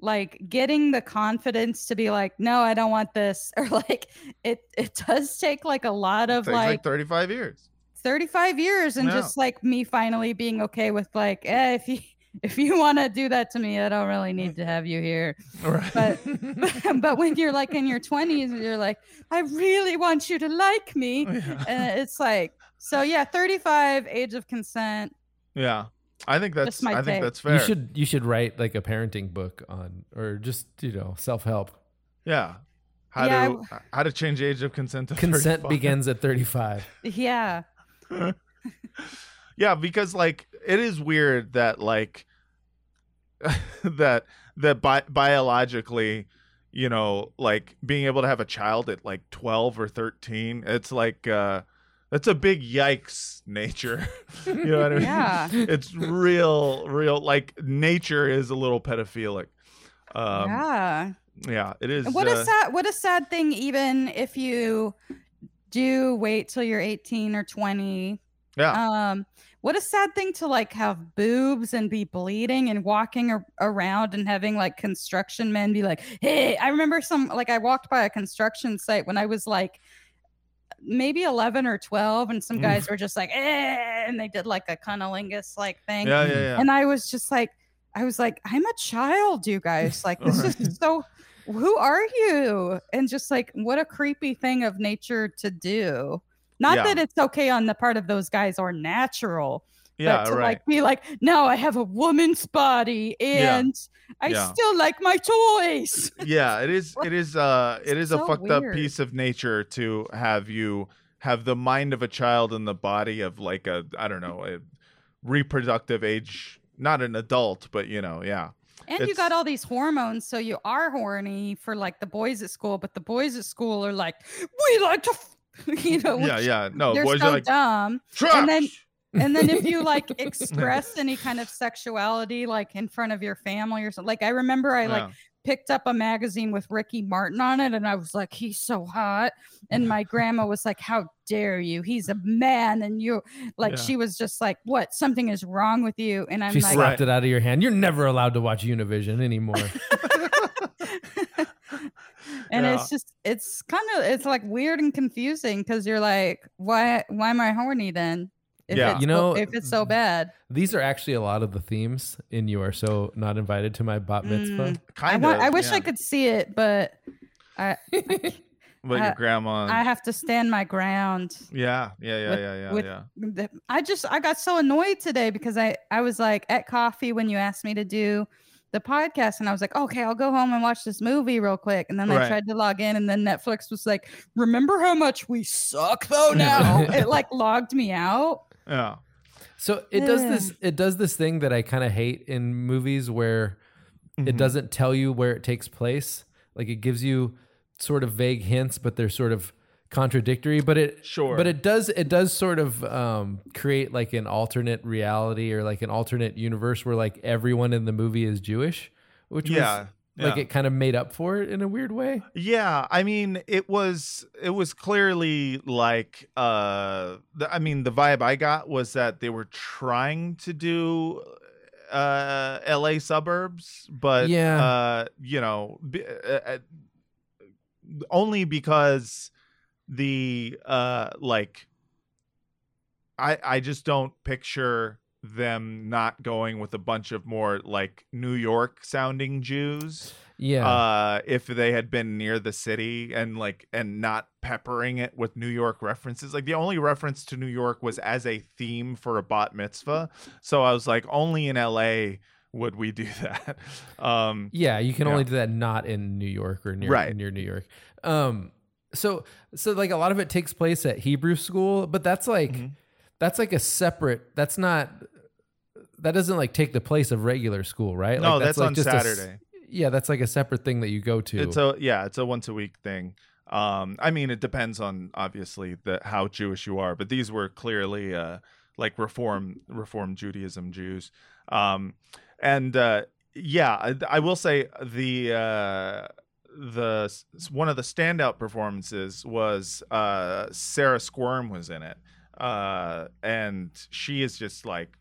like getting the confidence to be like no i don't want this or like it it does take like a lot of like, like 35 years. 35 years and Yeah. just like me finally being okay with like eh, if you if you want to do that to me i don't really need to have you here Right. but but when you're like in your 20s you're like i really want you to like me oh, Yeah. and it's like so yeah 35 age of consent Yeah. I think that's my I think that's fair. You should you should write like a parenting book on or just you know self help. Yeah. How Yeah, to w- how to change age of consent to Consent 35. begins at thirty five. yeah Yeah, because like it is weird that like that that bi- biologically, you know, like being able to have a child at like 12 or 13, it's like uh that's a big yikes nature. you know what I mean? Yeah. It's real real like nature is a little pedophilic. Um yeah, yeah it is what uh, a sad what a sad thing even if you do wait till you're 18 or 20 yeah. um what a sad thing to like have boobs and be bleeding and walking ar- around and having like construction men be like hey i remember some like i walked by a construction site when i was like maybe 11 or 12 and some guys were just like eh, and they did like a cunnilingus like thing. Yeah, yeah, yeah. and i was just like i was like i'm a child you guys. Like this is so who are you? And just like what a creepy thing of nature to do not Yeah. that it's okay on the part of those guys or natural yeah, but to right. like be like no i have a woman's body Yeah. and i Yeah. still like my toys yeah it is it is uh it is a so fucked up piece of nature to have you have the mind of a child and the body of like a i don't know a reproductive age not an adult but you know yeah and you got all these hormones so you are horny for like the boys at school but the boys at school are like we like to f-" you know yeah which yeah no they're boys so are like dumb trash and then And then if you like express any kind of sexuality, like in front of your family or something, like I remember I like Yeah. picked up a magazine with Ricky Martin on it, and I was like, he's so hot. And my grandma was like, how dare you? He's a man, and you like Yeah. she was just like, what? Something is wrong with you. And I'm she like, slapped it out of your hand. You're never allowed to watch Univision anymore. And Yeah. it's just it's kind of it's like weird and confusing because you're like, why why am I horny then? If Yeah. You know, if it's so bad. These are actually a lot of the themes in You Are So Not Invited to My Bat Mitzvah. Mm. I, Kind want, of. I wish yeah. I could see it, but I But your I- grandma. I have to stand my ground. yeah, yeah, yeah, with- yeah, yeah, with yeah. the- I just I got so annoyed today because I I was like at coffee when you asked me to do the podcast and I was like, okay, I'll go home and watch this movie real quick. And then I tried to log in and then Netflix was like, remember how much we suck though now? it like logged me out. Yeah. So it does this it does this thing that I kind of hate in movies where Mm-hmm. it doesn't tell you where it takes place. Like it gives you sort of vague hints, but they're sort of contradictory. But it Sure. But it does it does sort of um, create like an alternate reality or like an alternate universe where like everyone in the movie is Jewish, which Yeah, was like yeah. it kind of made up for it in a weird way. Yeah, I mean, it was it was clearly like uh the, I mean, the vibe I got was that they were trying to do uh LA suburbs, but Yeah. uh you know, b- uh, uh, only because the uh like I I just don't picture them not going with a bunch of more like New York sounding Jews Yeah. uh if they had been near the city and like and not peppering it with New York references like the only reference to New York was as a theme for a bat mitzvah so I was like only in LA would we do that um Yeah, you can Yeah. only do that not in New York or near Right. near New York. Um so so like a lot of it takes place at Hebrew school, but that's like Mhm. that's like a separate that's not that doesn't like take the place of regular school, right? no like, that's, like on just a Saturday yeah, that's like a separate thing that you go to. it's a yeah it's a once a week thing um I mean it depends on obviously the how Jewish you are but these were clearly uh like reform reform Judaism Jews um and uh yeah I, I will say the uh the one of the standout performances was uh Sarah Squirm was in it uh and she is just like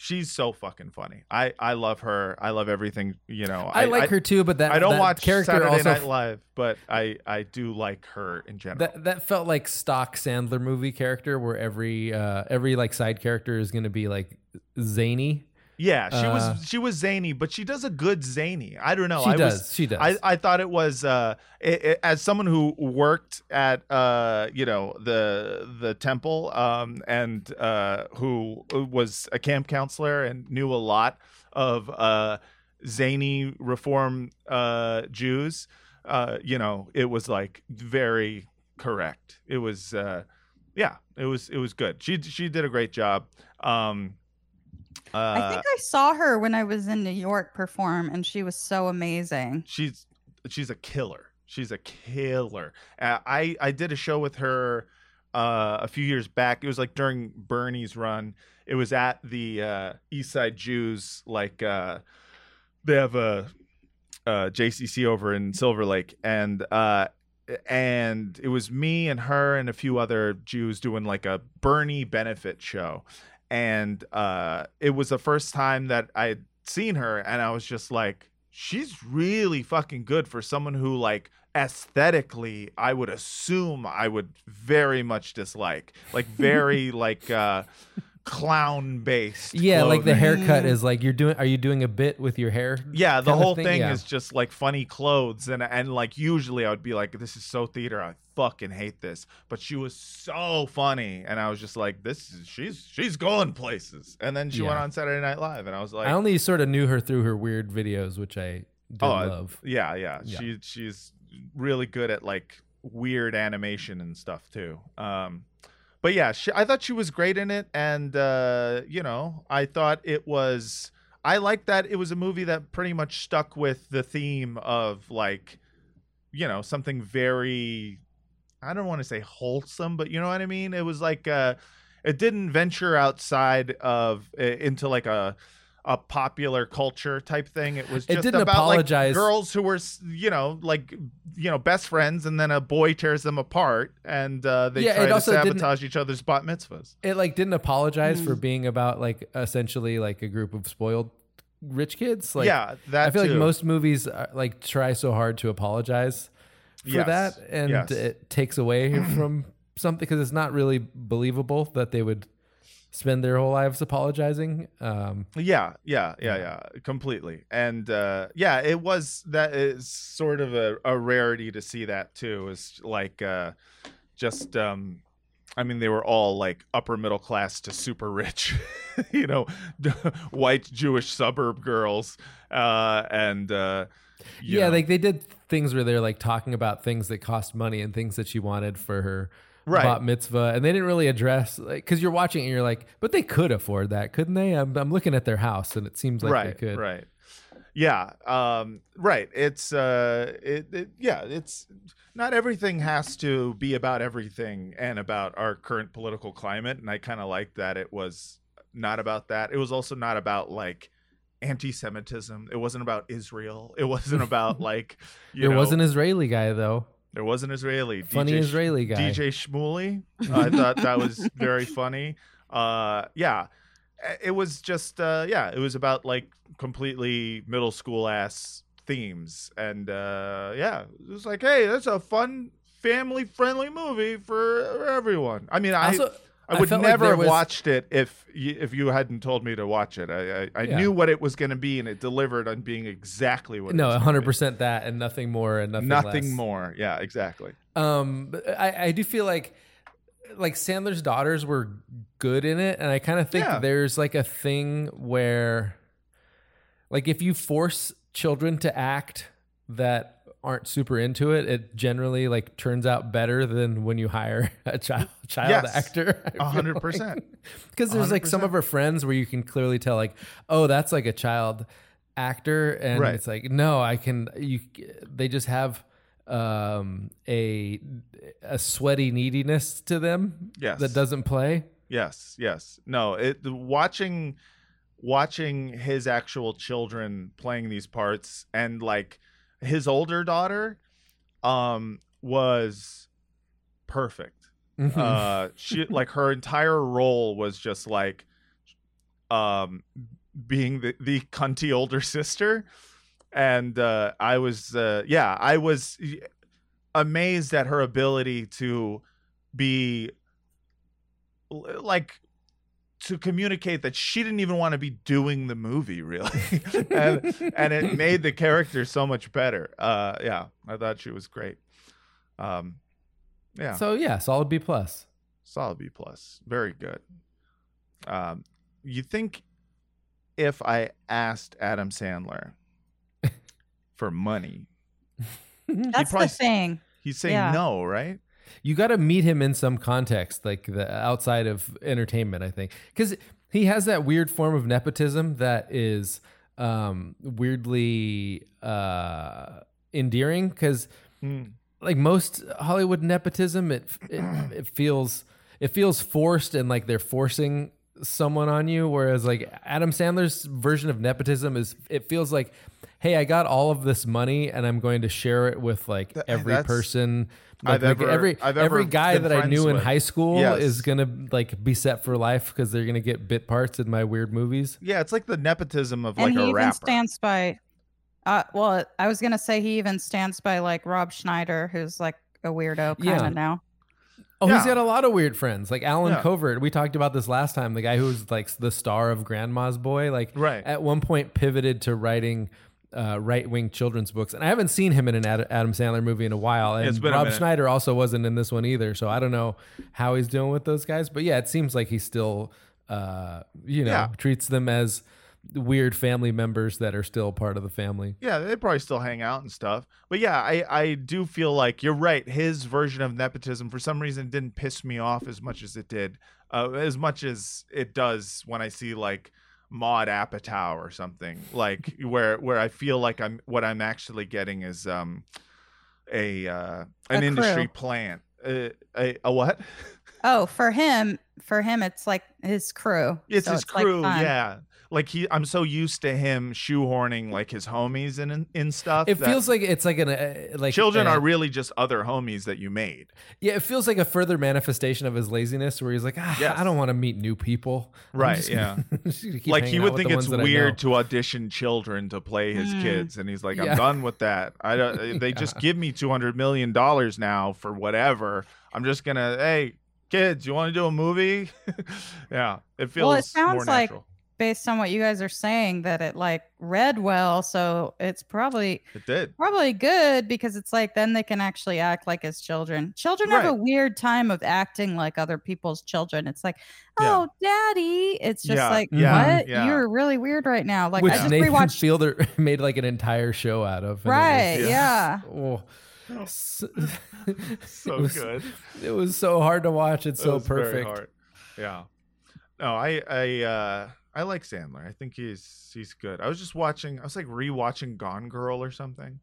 she's so fucking funny I I love her I love everything you know I, like her too, but that I don't that watch character Saturday also Night Live, but I I do like her in general. that that felt like stock Sandler movie character where every uh every like side character is going to be like zany. Yeah, she uh, was she was zany, but she does a good zany. I don't know. She I does. Was, she does. I, I thought it was uh it, it- as someone who worked at uh you know the the temple um and uh who was a camp counselor and knew a lot of uh zany reform uh Jews uh you know it was like very correct it was uh yeah it was it was good she she did a great job um uh I think I saw her when I was in New York perform, and she was so amazing. she's she's a killer. She's a killer. Uh, I I did a show with her uh, a few years back. It was like during Bernie's run. It was at the uh, East Side Jews. Like uh, they have a, uh JCC over in Silver Lake, and uh, and it was me and her and a few other Jews doing like a Bernie benefit show. And uh, it was the first time that I had seen her, and I was just like, she's really fucking good for someone who like aesthetically I would assume I would very much dislike. Like very like uh clown based. yeah, like the haircut is like you're doing are you doing a bit with your hair? Yeah, the whole thing? thing, Yeah. is just like funny clothes and and like usually I would be like this is so theater I fucking hate this but she was so funny and I was just like this is she's she's going places and then she went on Saturday Night Live and I was like I only sort of knew her through her weird videos, which I did Oh, love. Yeah, yeah, Yeah. She she's really good at like weird animation and stuff too. Um, but yeah, she, I thought she was great in it, and uh, you know, I thought it was. I like that it was a movie that pretty much stuck with the theme of like, you know, something very. I don't want to say wholesome, but you know what I mean. It was like uh, it didn't venture outside of into like a a popular culture type thing. It was It just didn't about apologize. like girls who were you know like you know best friends, and then a boy tears them apart, and uh, they Yeah, try it to also didn't- sabotage each other's bat mitzvahs. It like didn't apologize Mm. for being about like essentially like a group of spoiled rich kids. Like Yeah, that I feel too. like most movies uh, like try so hard to apologize for Yes, that, and yes. it takes away from something because it's not really believable that they would spend their whole lives apologizing. Um, Yeah, yeah, yeah, yeah, completely. And uh, yeah, it was that is sort of a, a rarity to see that too. Is like uh, just, um, I mean, they were all like upper middle class to super rich, you know, white Jewish suburb girls, uh, and uh, yeah, know. like they did things where they're like talking about things that cost money and things that she wanted for her Right. bat mitzvah, and they didn't really address like because you're watching it and you're like, but they could afford that, couldn't they? I'm, I'm looking at their house and it seems like right, they could. right. Yeah, um, right. It's uh, it, it, yeah, it's not everything has to be about everything and about our current political climate, and I kind of like that it was not about that. It was also not about like anti-Semitism. It wasn't about Israel. It wasn't about like you There know, was an Israeli guy though. There was an Israeli Funny DJ Israeli guy. DJ Shmuley. I thought that was very funny. Uh, yeah, it was just uh, yeah, it was about like completely middle school ass themes, and uh, yeah, it was like, hey, that's a fun family friendly movie for everyone. I mean, I. Also, I I would like never there have was- watched it if you, if you hadn't told me to watch it. I I, I Yeah. knew what it was going to be, and it delivered on being exactly what. it No, was gonna 100 be. percent that and nothing more and nothing Nothing less. more. Yeah, exactly. Um, but I, I do feel like like Sandler's daughters were good in it, and I kind of think Yeah. there's like a thing where, like, if you force children to act that aren't super into it, it generally like turns out better than when you hire a child child Yes. actor. A hundred percent. Because there's like some of her friends where you can clearly tell, like, oh, that's like a child actor, and Right. it's like, no, I can. You, they just have um a a sweaty neediness to them Yes. that doesn't play Yes, yes. No, it watching watching his actual children playing these parts and like his older daughter um was perfect. Mhm. Uh she like her entire role was just like um being the the cunty older sister and uh I was uh yeah, I was amazed at her ability to be like to communicate that she didn't even want to be doing the movie really. And and it made the character so much better. Uh yeah i thought she was great. Um yeah. So yeah solid b plus. Solid b plus. Very good. Um you think if i asked adam sandler for money That's probably the thing. he'd say Yeah. no right you got to meet him in some context like the outside of entertainment i think because he has that weird form of nepotism that is um weirdly uh endearing because Hmm. like most hollywood nepotism it, it it feels it feels forced and like they're forcing someone on you whereas like adam sandler's version of nepotism is it feels like hey i got all of this money and i'm going to share it with like every that's- person like, I've like ever- every I've every ever guy that i friends knew in high school Yes. is gonna like be set for life because they're gonna get bit parts in my weird movies yeah it's like the nepotism of and like he a even rapper stands by uh well i was gonna say he even stands by like rob schneider who's like a weirdo kind of Yeah. now Oh, he's got a lot of weird friends, like Allen Yeah. Covert. We talked about this last time. The guy who was like the star of Grandma's Boy, like Right. at one point pivoted to writing uh, right wing children's books. And I haven't seen him in an Ad- Adam Sandler movie in a while. And it's been Rob. Schneider also wasn't in this one either. So I don't know how he's doing with those guys. But yeah, it seems like he still, uh, you know, Yeah. treats them as weird family members that are still part of the family. Yeah, they probably still hang out and stuff. But yeah, I, I do feel like you're right. His version of nepotism, for some reason, didn't piss me off as much as it did, uh, as much as it does when I see like Maud Apatow or something like where where I feel like I'm what I'm actually getting is um a uh, an A industry plant. Uh, a, a what? Oh, for him, for him, it's like his crew. It's so his like, crew, fun. yeah. Like he, I'm so used to him shoehorning like his homies and in in stuff. It feels like it's like an uh, like children uh, are really just other homies that you made. Yeah, it feels like a further manifestation of his laziness, where he's like, ah, Yes. I don't want to meet new people. I'm Right, just gonna- just gonna keep like he would think it's ones that I weird to audition children to play his Mm. kids, and he's like, "I'm Yeah. done with that. I don't. They just give me two hundred million dollars now for whatever. I'm just gonna, hey, kids, you want to do a movie? yeah, it feels Well, it more sounds like natural. Based on what you guys are saying that it like read well, so it's probably It did. probably good because it's like then they can actually act like his children. Children have a weird time of acting like other people's children. It's like, Yeah. oh, daddy. It's just Yeah, like, yeah, what? yeah. You're really weird right now. Like which I just Nathan rewatched. Fielder made like an entire show out of. and it was- Right? Yeah. Oh, so, So it was, good. It was so hard to watch. It's It so perfect. Yeah. No, I I uh I like Sandler. I think he's he's good. I was just watching I was like rewatching Gone Girl or something.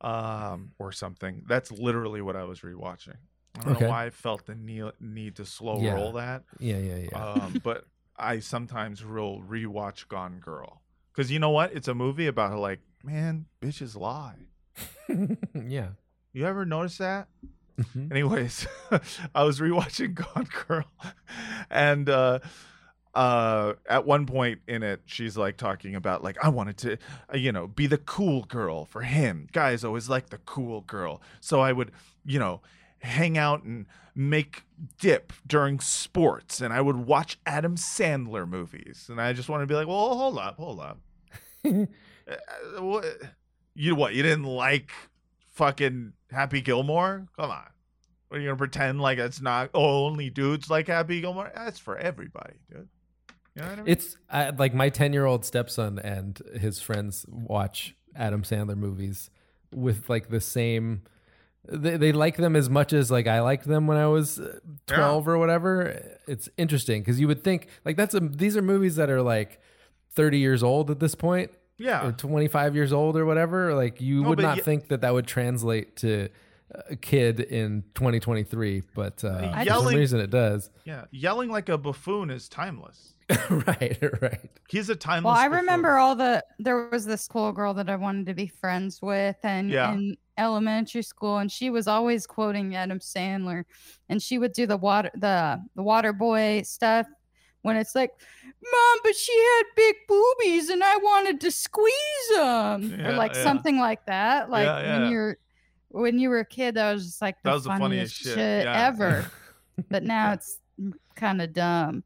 Um or something. That's literally what I was rewatching. I don't Okay. know why I felt the need, need to slow Yeah. roll that. Yeah, yeah, yeah. Um but I sometimes will rewatch Gone Girl. Cuz you know what? It's a movie about how like, man, bitches lie. yeah. You ever notice that? Mhm. Anyways, I was rewatching Gone Girl, and uh, uh, at one point in it, she's like talking about like I wanted to, uh, you know, be the cool girl for him. Guys always like the cool girl, so I would, you know, hang out and make dip during sports, and I would watch Adam Sandler movies, and I just want to be like, well, hold up, hold up. Uh, what, you what? You didn't like fucking Happy Gilmore? Come on. What are you gonna pretend like it's not oh, only dudes like Happy Gilmore? That's for everybody, dude. You know I mean? It's I, like my 10 year old stepson and his friends watch Adam Sandler movies with like the same. They, they like them as much as like I liked them when I was uh, 12 or whatever. It's interesting because you would think like that's a, these are movies that are like 30 years old at this point yeah. or 25 years old or whatever. Like you No, would not ye- think that that would translate to a kid in 2023, but uh, for some reason it does. Yeah. Yelling like a buffoon is timeless. right, right. He's a timeless Well, I buffoon. remember all the there was this cool girl that I wanted to be friends with, and Yeah. in elementary school, and she was always quoting Adam Sandler, and she would do the water the the water boy stuff when it's like, "Mom, but she had big boobies, and I wanted to squeeze them," or like yeah. something like that. Like Yeah, yeah. when you're when you were a kid, that was just like the That was the funniest, funniest shit, yeah. ever. but now it's mm, kind of dumb.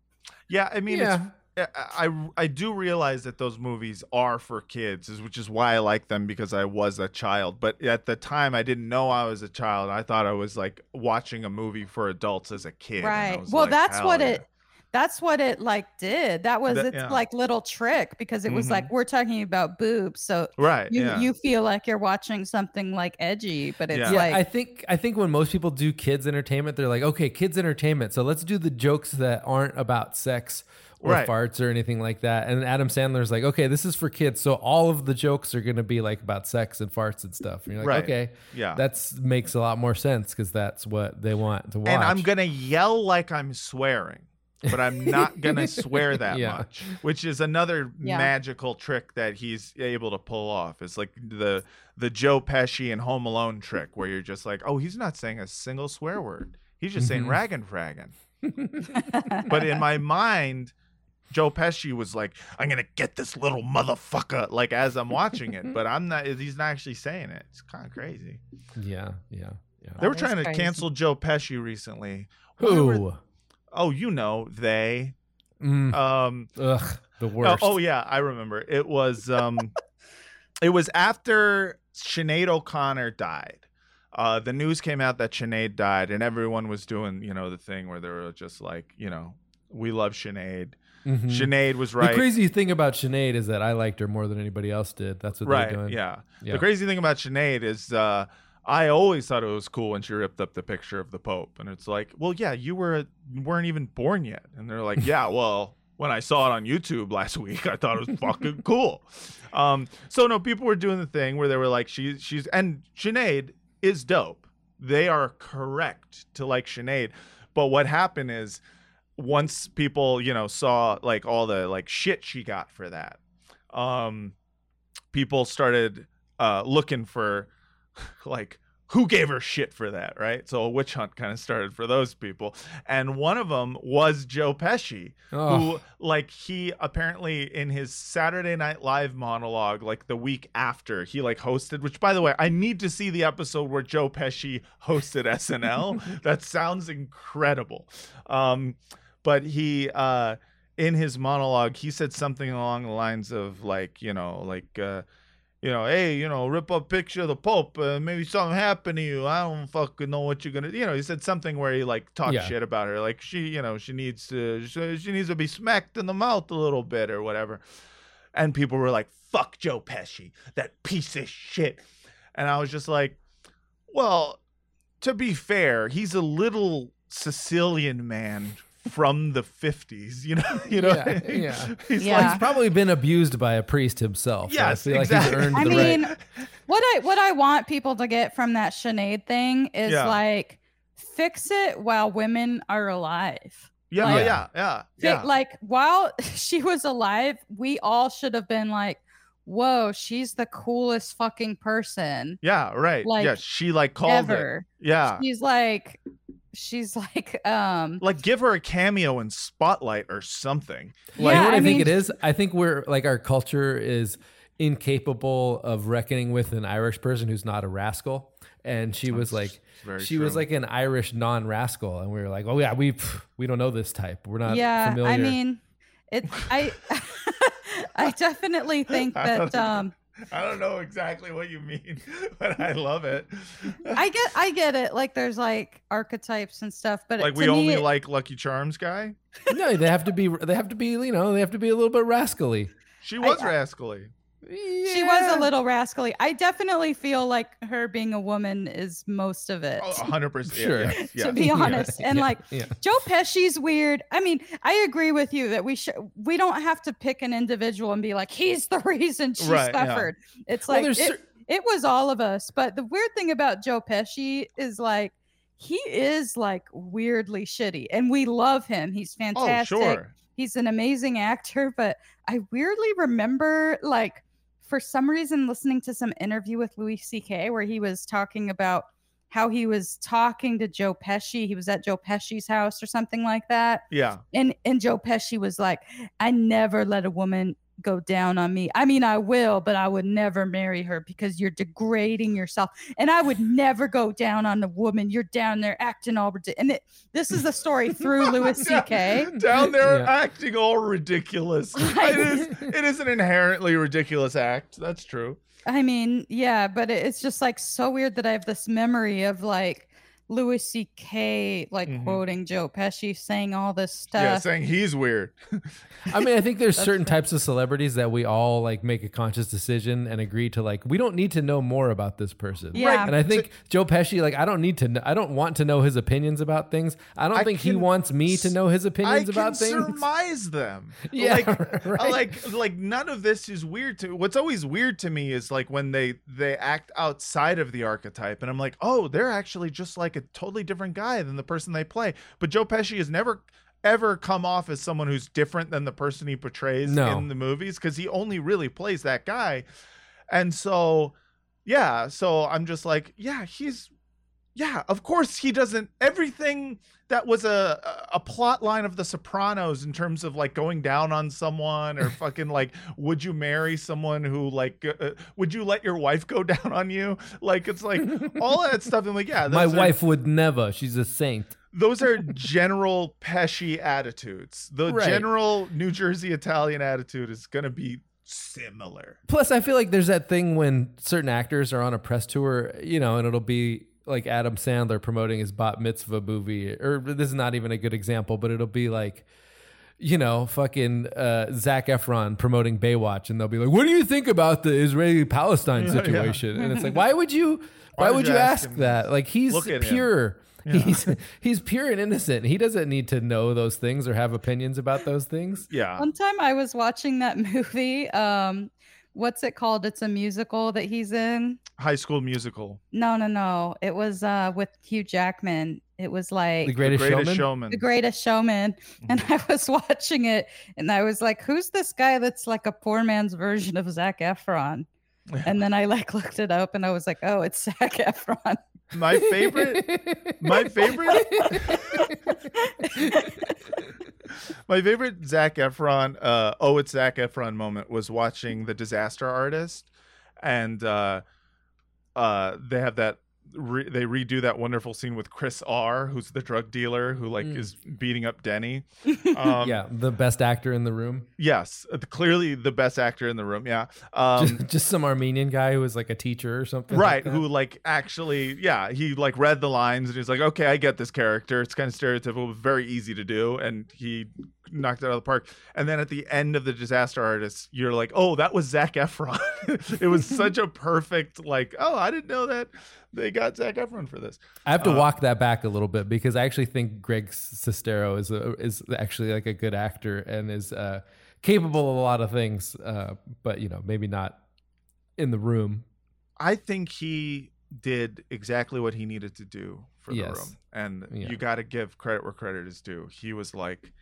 Yeah, I mean, Yeah. it's, I, I I do realize that those movies are for kids, which is why I like them because I was a child. But at the time, I didn't know I was a child. I thought I was like watching a movie for adults as a kid. right well like, that's what yeah." it that's what it like did that was That- its yeah. like little trick because it was like mm-hmm. we're talking about boobs so Right. you yeah. you feel like you're watching something like edgy but it's Yeah. Yeah, like I think I think when most people do kids entertainment, they're like, okay, kids entertainment. So let's do the jokes that aren't about sex or Right. farts or anything like that. And Adam Sandler's like, okay, this is for kids, so all of the jokes are gonna be like about sex and farts and stuff. And you're like, Right. okay, Yeah. that's makes a lot more sense because that's what they want to watch. and I'm gonna yell like I'm swearing, but I'm not gonna swear that Yeah. much, which is another Yeah. magical trick that he's able to pull off. It's like the the Joe Pesci and Home Alone trick, where you're just like, oh, he's not saying a single swear word. He's just saying Mhm. raggin' fraggin'. but in my mind, Joe Pesci was like, I'm gonna get this little motherfucker, like as I'm watching it, but I'm not. He's not actually saying it. It's kind of crazy. yeah, yeah, yeah. They were That is trying to cancel Joe Pesci recently. Why were- Who? Oh, you know they. Mm, Um. ugh, the Oh, worst. oh yeah, I remember. It was um. it was after Sinead O'Connor died. Uh, the news came out that Sinead died, and everyone was doing, you know, the thing where they were just like, you know, we love Sinead. Mhm. Sinead was right. The crazy thing about Sinead is that I liked her more than anybody else did. That's what right. they're doing. Yeah. Yeah. The crazy thing about Sinead is uh, I always thought it was cool when she ripped up the picture of the Pope, and it's like, well, yeah, you were weren't even born yet, and they're like, yeah, well, when I saw it on YouTube last week, I thought it was fucking cool. Um, so no, people were doing the thing where they were like, she, she's and Sinead is dope. They are correct to like Sinead, But what happened is once people, you know, saw like all the like shit she got for that, um, people started uh looking for like who gave her shit for that, right? So a witch hunt kind of started for those people. And one of them was Joe Pesci, Oh. who like he apparently in his Saturday Night Live monologue like the week after he like hosted, which by the way, I need to see the episode where Joe Pesci hosted SNL. that sounds incredible. Um but he uh in his monologue he said something along the lines of like, you know, like uh you know, hey, you know, rip up picture of the Pope. Uh, maybe something happened to you. I don't fucking know what you're gonna. You know, he said something where he like talked Yeah. shit about her, like she, you know, she needs to, she, she needs to be smacked in the mouth a little bit or whatever. And people were like, "Fuck Joe Pesci, that piece of shit." And I was just like, "Well, to be fair, he's a little Sicilian man." From the fifties, you know, you know, Yeah, yeah. he's Yeah. He's probably been abused by a priest himself. Yes, I feel like exactly. he's earned I the mean, right. what I what I want people to get from that Sinead thing is Yeah. like fix it while women are alive. yeah, like- yeah, yeah, Fi- yeah. Like while she was alive, we all should have been like, "Whoa, she's the coolest fucking person Yeah, right. Like, yeah, she like called ever." it. Yeah. She's like, she's like, um, Like give her a cameo in Spotlight or something. Like, yeah, you know what I, I think mean- it is? I think we're like our culture is incapable of reckoning with an Irish person who's not a rascal. And she was like, very she was like an Irish non-rascal, and we were like, oh yeah, we pff, we don't know this type. We're not yeah. familiar. I mean, it. I, I definitely think that. um I don't know exactly what you mean, but I love it. I get I get it. Like there's like archetypes and stuff, but like we only it- like Lucky Charms guy. no, they have to be. They have to be. You know, they have to be a little bit rascally. She was I- rascally. She was a little rascally. I definitely feel like her being a woman is most of it. Oh, 100%. Sure. Yeah, yeah, yeah. To be honest, and yeah, like yeah. Joe Pesci's weird. I mean, I agree with you that we should we don't have to pick an individual and be like he's the reason she Right, yeah. suffered. It's like there's it, cer- it was all of us. But the weird thing about Joe Pesci is like he is like weirdly shitty, and we love him. He's fantastic. Oh, fantastic. sure. He's an amazing actor, but I weirdly remember like for some reason listening to some interview with Louis C.K. where he was talking about how he was talking to Joe Pesci. He was at Joe Pesci's house or something like that. Yeah. And and Joe Pesci was like, I never let a woman go down on me. I mean, I will, but I would never marry her because you're degrading yourself. And I would never go down on the woman. You're down there acting all ridiculous. And it, this is the story through Louis C.K. Down there Yeah. acting all ridiculous. it, is, it is an inherently ridiculous act. That's true. I mean, yeah, but it- it's just like so weird that I have this memory of like Louis C.K. like Mhm. quoting Joe Pesci saying all this stuff. Yeah, saying he's weird. I mean, I think there's certain fair. types of celebrities that we all like make a conscious decision and agree to like we don't need to know more about this person. Yeah. And I think Joe Pesci, like I don't need to. Kn- I don't want to know his opinions about things. I don't I think he wants me to know his I opinions can about things. surmise them. Yeah, like, right. like, like none of this is weird to. What's always weird to me is like when they they act outside of the archetype, and I'm like, oh, they're actually just like a totally different guy than the person they play. But Joe Pesci has never ever come off as someone who's different than the person he portrays No. in the movies because he only really plays that guy, and so yeah, so I'm just like, yeah, he's yeah, of course he doesn't everything that was a a plot line of the Sopranos in terms of like going down on someone or fucking like would you marry someone who like uh, would you let your wife go down on you? Like it's like all that stuff I'm like yeah, My are- wife would never. She's a saint. those are general Pesci attitudes. The Right. general New Jersey Italian attitude is going to be similar. Plus, I feel like there's that thing when certain actors are on a press tour, you know, and it'll be like Adam Sandler promoting his bat mitzvah movie, or this is not even a good example, but it'll be like, you know, fucking uh, Zac Efron promoting Baywatch, and they'll be like, "What do you think about the Israeli-Palestine Yeah, yeah. situation?" And it's like, why would you? Why Why, would would you you ask ask that? this? Like he's Look at him. pure. Yeah. He's he's pure and innocent. He doesn't need to know those things or have opinions about those things. Yeah. One time I was watching that movie um, what's it called? It's a musical that he's in. High School Musical. No, no, no. It was uh with Hugh Jackman. It was like The Greatest, the Greatest Showman. Showman. The Greatest Showman. And Mm-hmm. I was watching it and I was like, who's this guy that's like a poor man's version of Zac Efron? And then I like looked it up and I was like, oh, it's Zac Efron. My favorite my favorite my favorite Zac Efron uh oh it's Zac Efron moment was watching the disaster artist and uh uh they have that re- they redo that wonderful scene with Chris R who's the drug dealer who like Mm. is beating up Denny um yeah, the best actor in the room. yes uh, clearly the best actor in the room yeah um just, just some Armenian guy who was like a teacher or something. right that. who like actually yeah he like read the lines and he's like okay i get this character it's kind of stereotypical but very easy to do and he knocked it out of the park and then at the end of the disaster artist you're like oh that was zac efron it was such a perfect like oh i didn't know that they got zac efron for this I have to Uh, walk that back a little bit because I actually think Greg Sestero is a, is actually like a good actor and is uh, capable of a lot of things, uh, but you know maybe not in the room. i think he did exactly what he needed to do for Yes. the room and Yeah. you got to give credit where credit is due he was like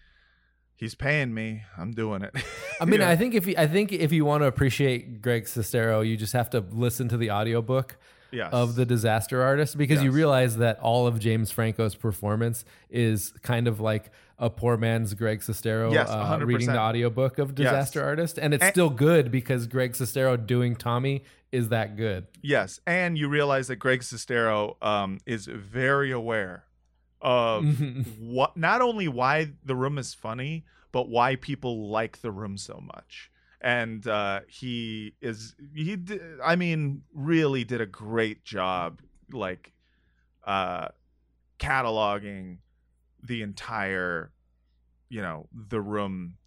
he's paying me i'm doing it I mean. I think if you, I think if you want to appreciate Greg Sestero, you just have to listen to the audiobook Yes. of the disaster artist because you realize that all of James Franco's performance is kind of like a poor man's Greg Sestero Yes, uh, reading 100%. the audiobook of Yes. Disaster Artist and it's And- still good because Greg Sestero doing Tommy is that good. Yes, and you realize that Greg Sestero um, is very aware of what not only why the room is funny, but why people like the room so much. And uh, he is he d- I I mean really did a great job like uh, cataloging the entire you know the room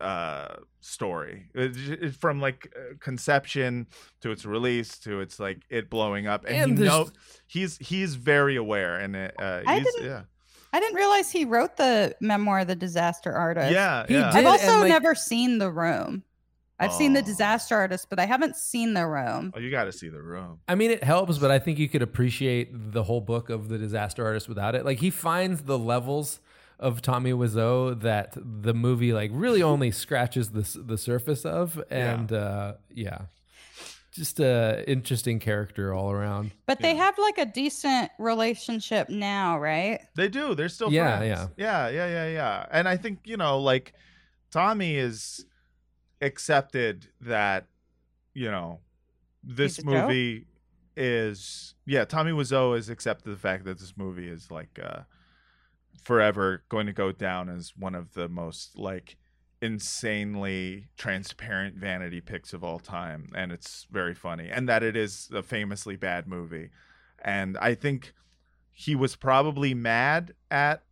uh story It- it- from like uh, conception to its release to its like it blowing up and, And he there's- know he's he's very aware and it, uh I didn't- yeah I didn't realize he wrote the memoir, The Disaster Artist. yeah He yeah did. I've also like- never seen The Room. I've seen The Oh. Disaster Artist, but I haven't seen The Room. oh you got to see the room I mean, it helps, but I think you could appreciate the whole book of the disaster artist without it. Like he finds the levels of Tommy Wiseau that the movie like really only scratches the the surface of, and uh, yeah, just a interesting character all around. But they have like a decent relationship now, right? they do they're still Yeah, friends. yeah yeah yeah yeah yeah. and i think you know like tommy is accepted that you know this He's a joke? movie is yeah tommy wiseau has accepted the fact that this movie is like uh forever going to go down as one of the most like insanely transparent vanity pics of all time and it's very funny and that it is a famously bad movie. And i think he was probably mad at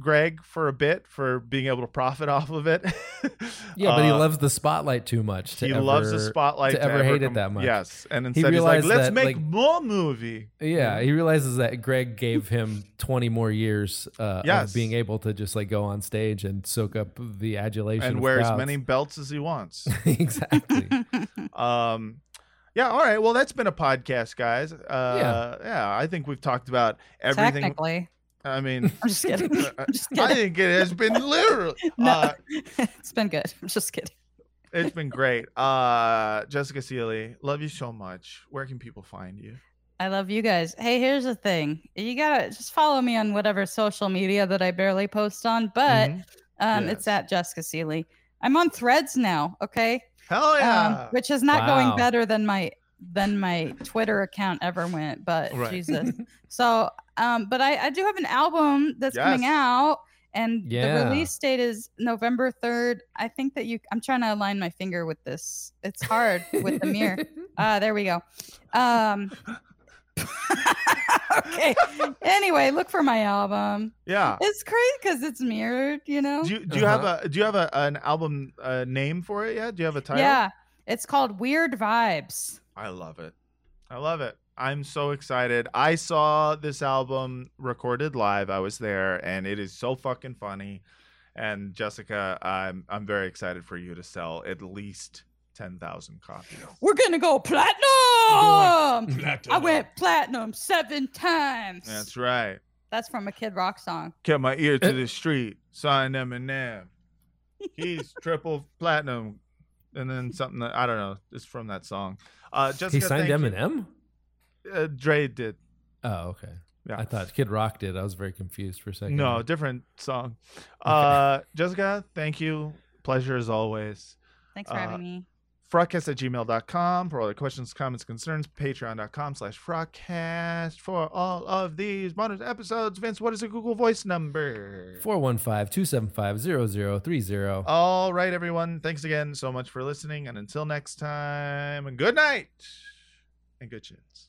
greg for a bit for being able to profit off of it Yeah, but he Uh, loves the spotlight too much. To he ever, loves the spotlight to ever hate it that much. yes and instead he's like let's that, make like- more movie Yeah, he realizes that Greg gave him 20 more years uh, Yes. of being able to just like go on stage and soak up the adulation and of wear as many belts as he wants exactly. Um, yeah. All right. Well, that's been a podcast, guys. Uh, yeah. I think we've talked about everything. Technically. I mean, I'm just kidding. I'm just I kidding. think it has been literally. No. Uh, it's been good. I'm just kidding. it's been great. Uh, Jessica Sele, love you so much. Where can people find you? I love you guys. Hey, here's the thing. You gotta just follow me on whatever social media that I barely post on, but Mhm. um, Yes. it's at Jessica Sele. I'm on Threads now. Okay, Hell yeah. um, which is not Wow. going better than my than my Twitter account ever went. But Right. Jesus. so, um, but I, I do have an album that's coming out, and Yeah. the release date is November third. I think that you. I'm trying to align my finger with this. It's hard with the mirror. Ah, there we go. Um. okay. Anyway, look for my album. yeah. It's crazy because it's mirrored, you know. Do you, do you have Uh-huh. a do you have a, an album uh, name for it yet? Do you have a title? Yeah, it's called Weird Vibes. I love it. I love it. I'm so excited. I saw this album recorded live. I was there and it is so fucking funny. And Jessica, I'm I'm very excited for you to sell at least ten thousand copies. We're gonna go platinum. I went platinum seven times. That's right. That's from a Kid Rock song. Kept my ear to uh, the street. Sign Eminem. He's triple platinum, and then something that I don't know. It's from that song. Uh, Jessica, he signed thank you. Eminem. Uh, Dre did. Oh, okay. Yeah. I thought Kid Rock did. I was very confused for a second. No, different song. Uh, Jessica, thank you. Pleasure as always. Thanks for Uh, having me. Frotcast at gmail.com for all the questions, comments, concerns. Patreon.com slash Frotcast for all of these bonus episodes. Vince, what is the Google Voice number? 415-275-0030. All right, everyone. Thanks again so much for listening. And until next time, good night and good chins.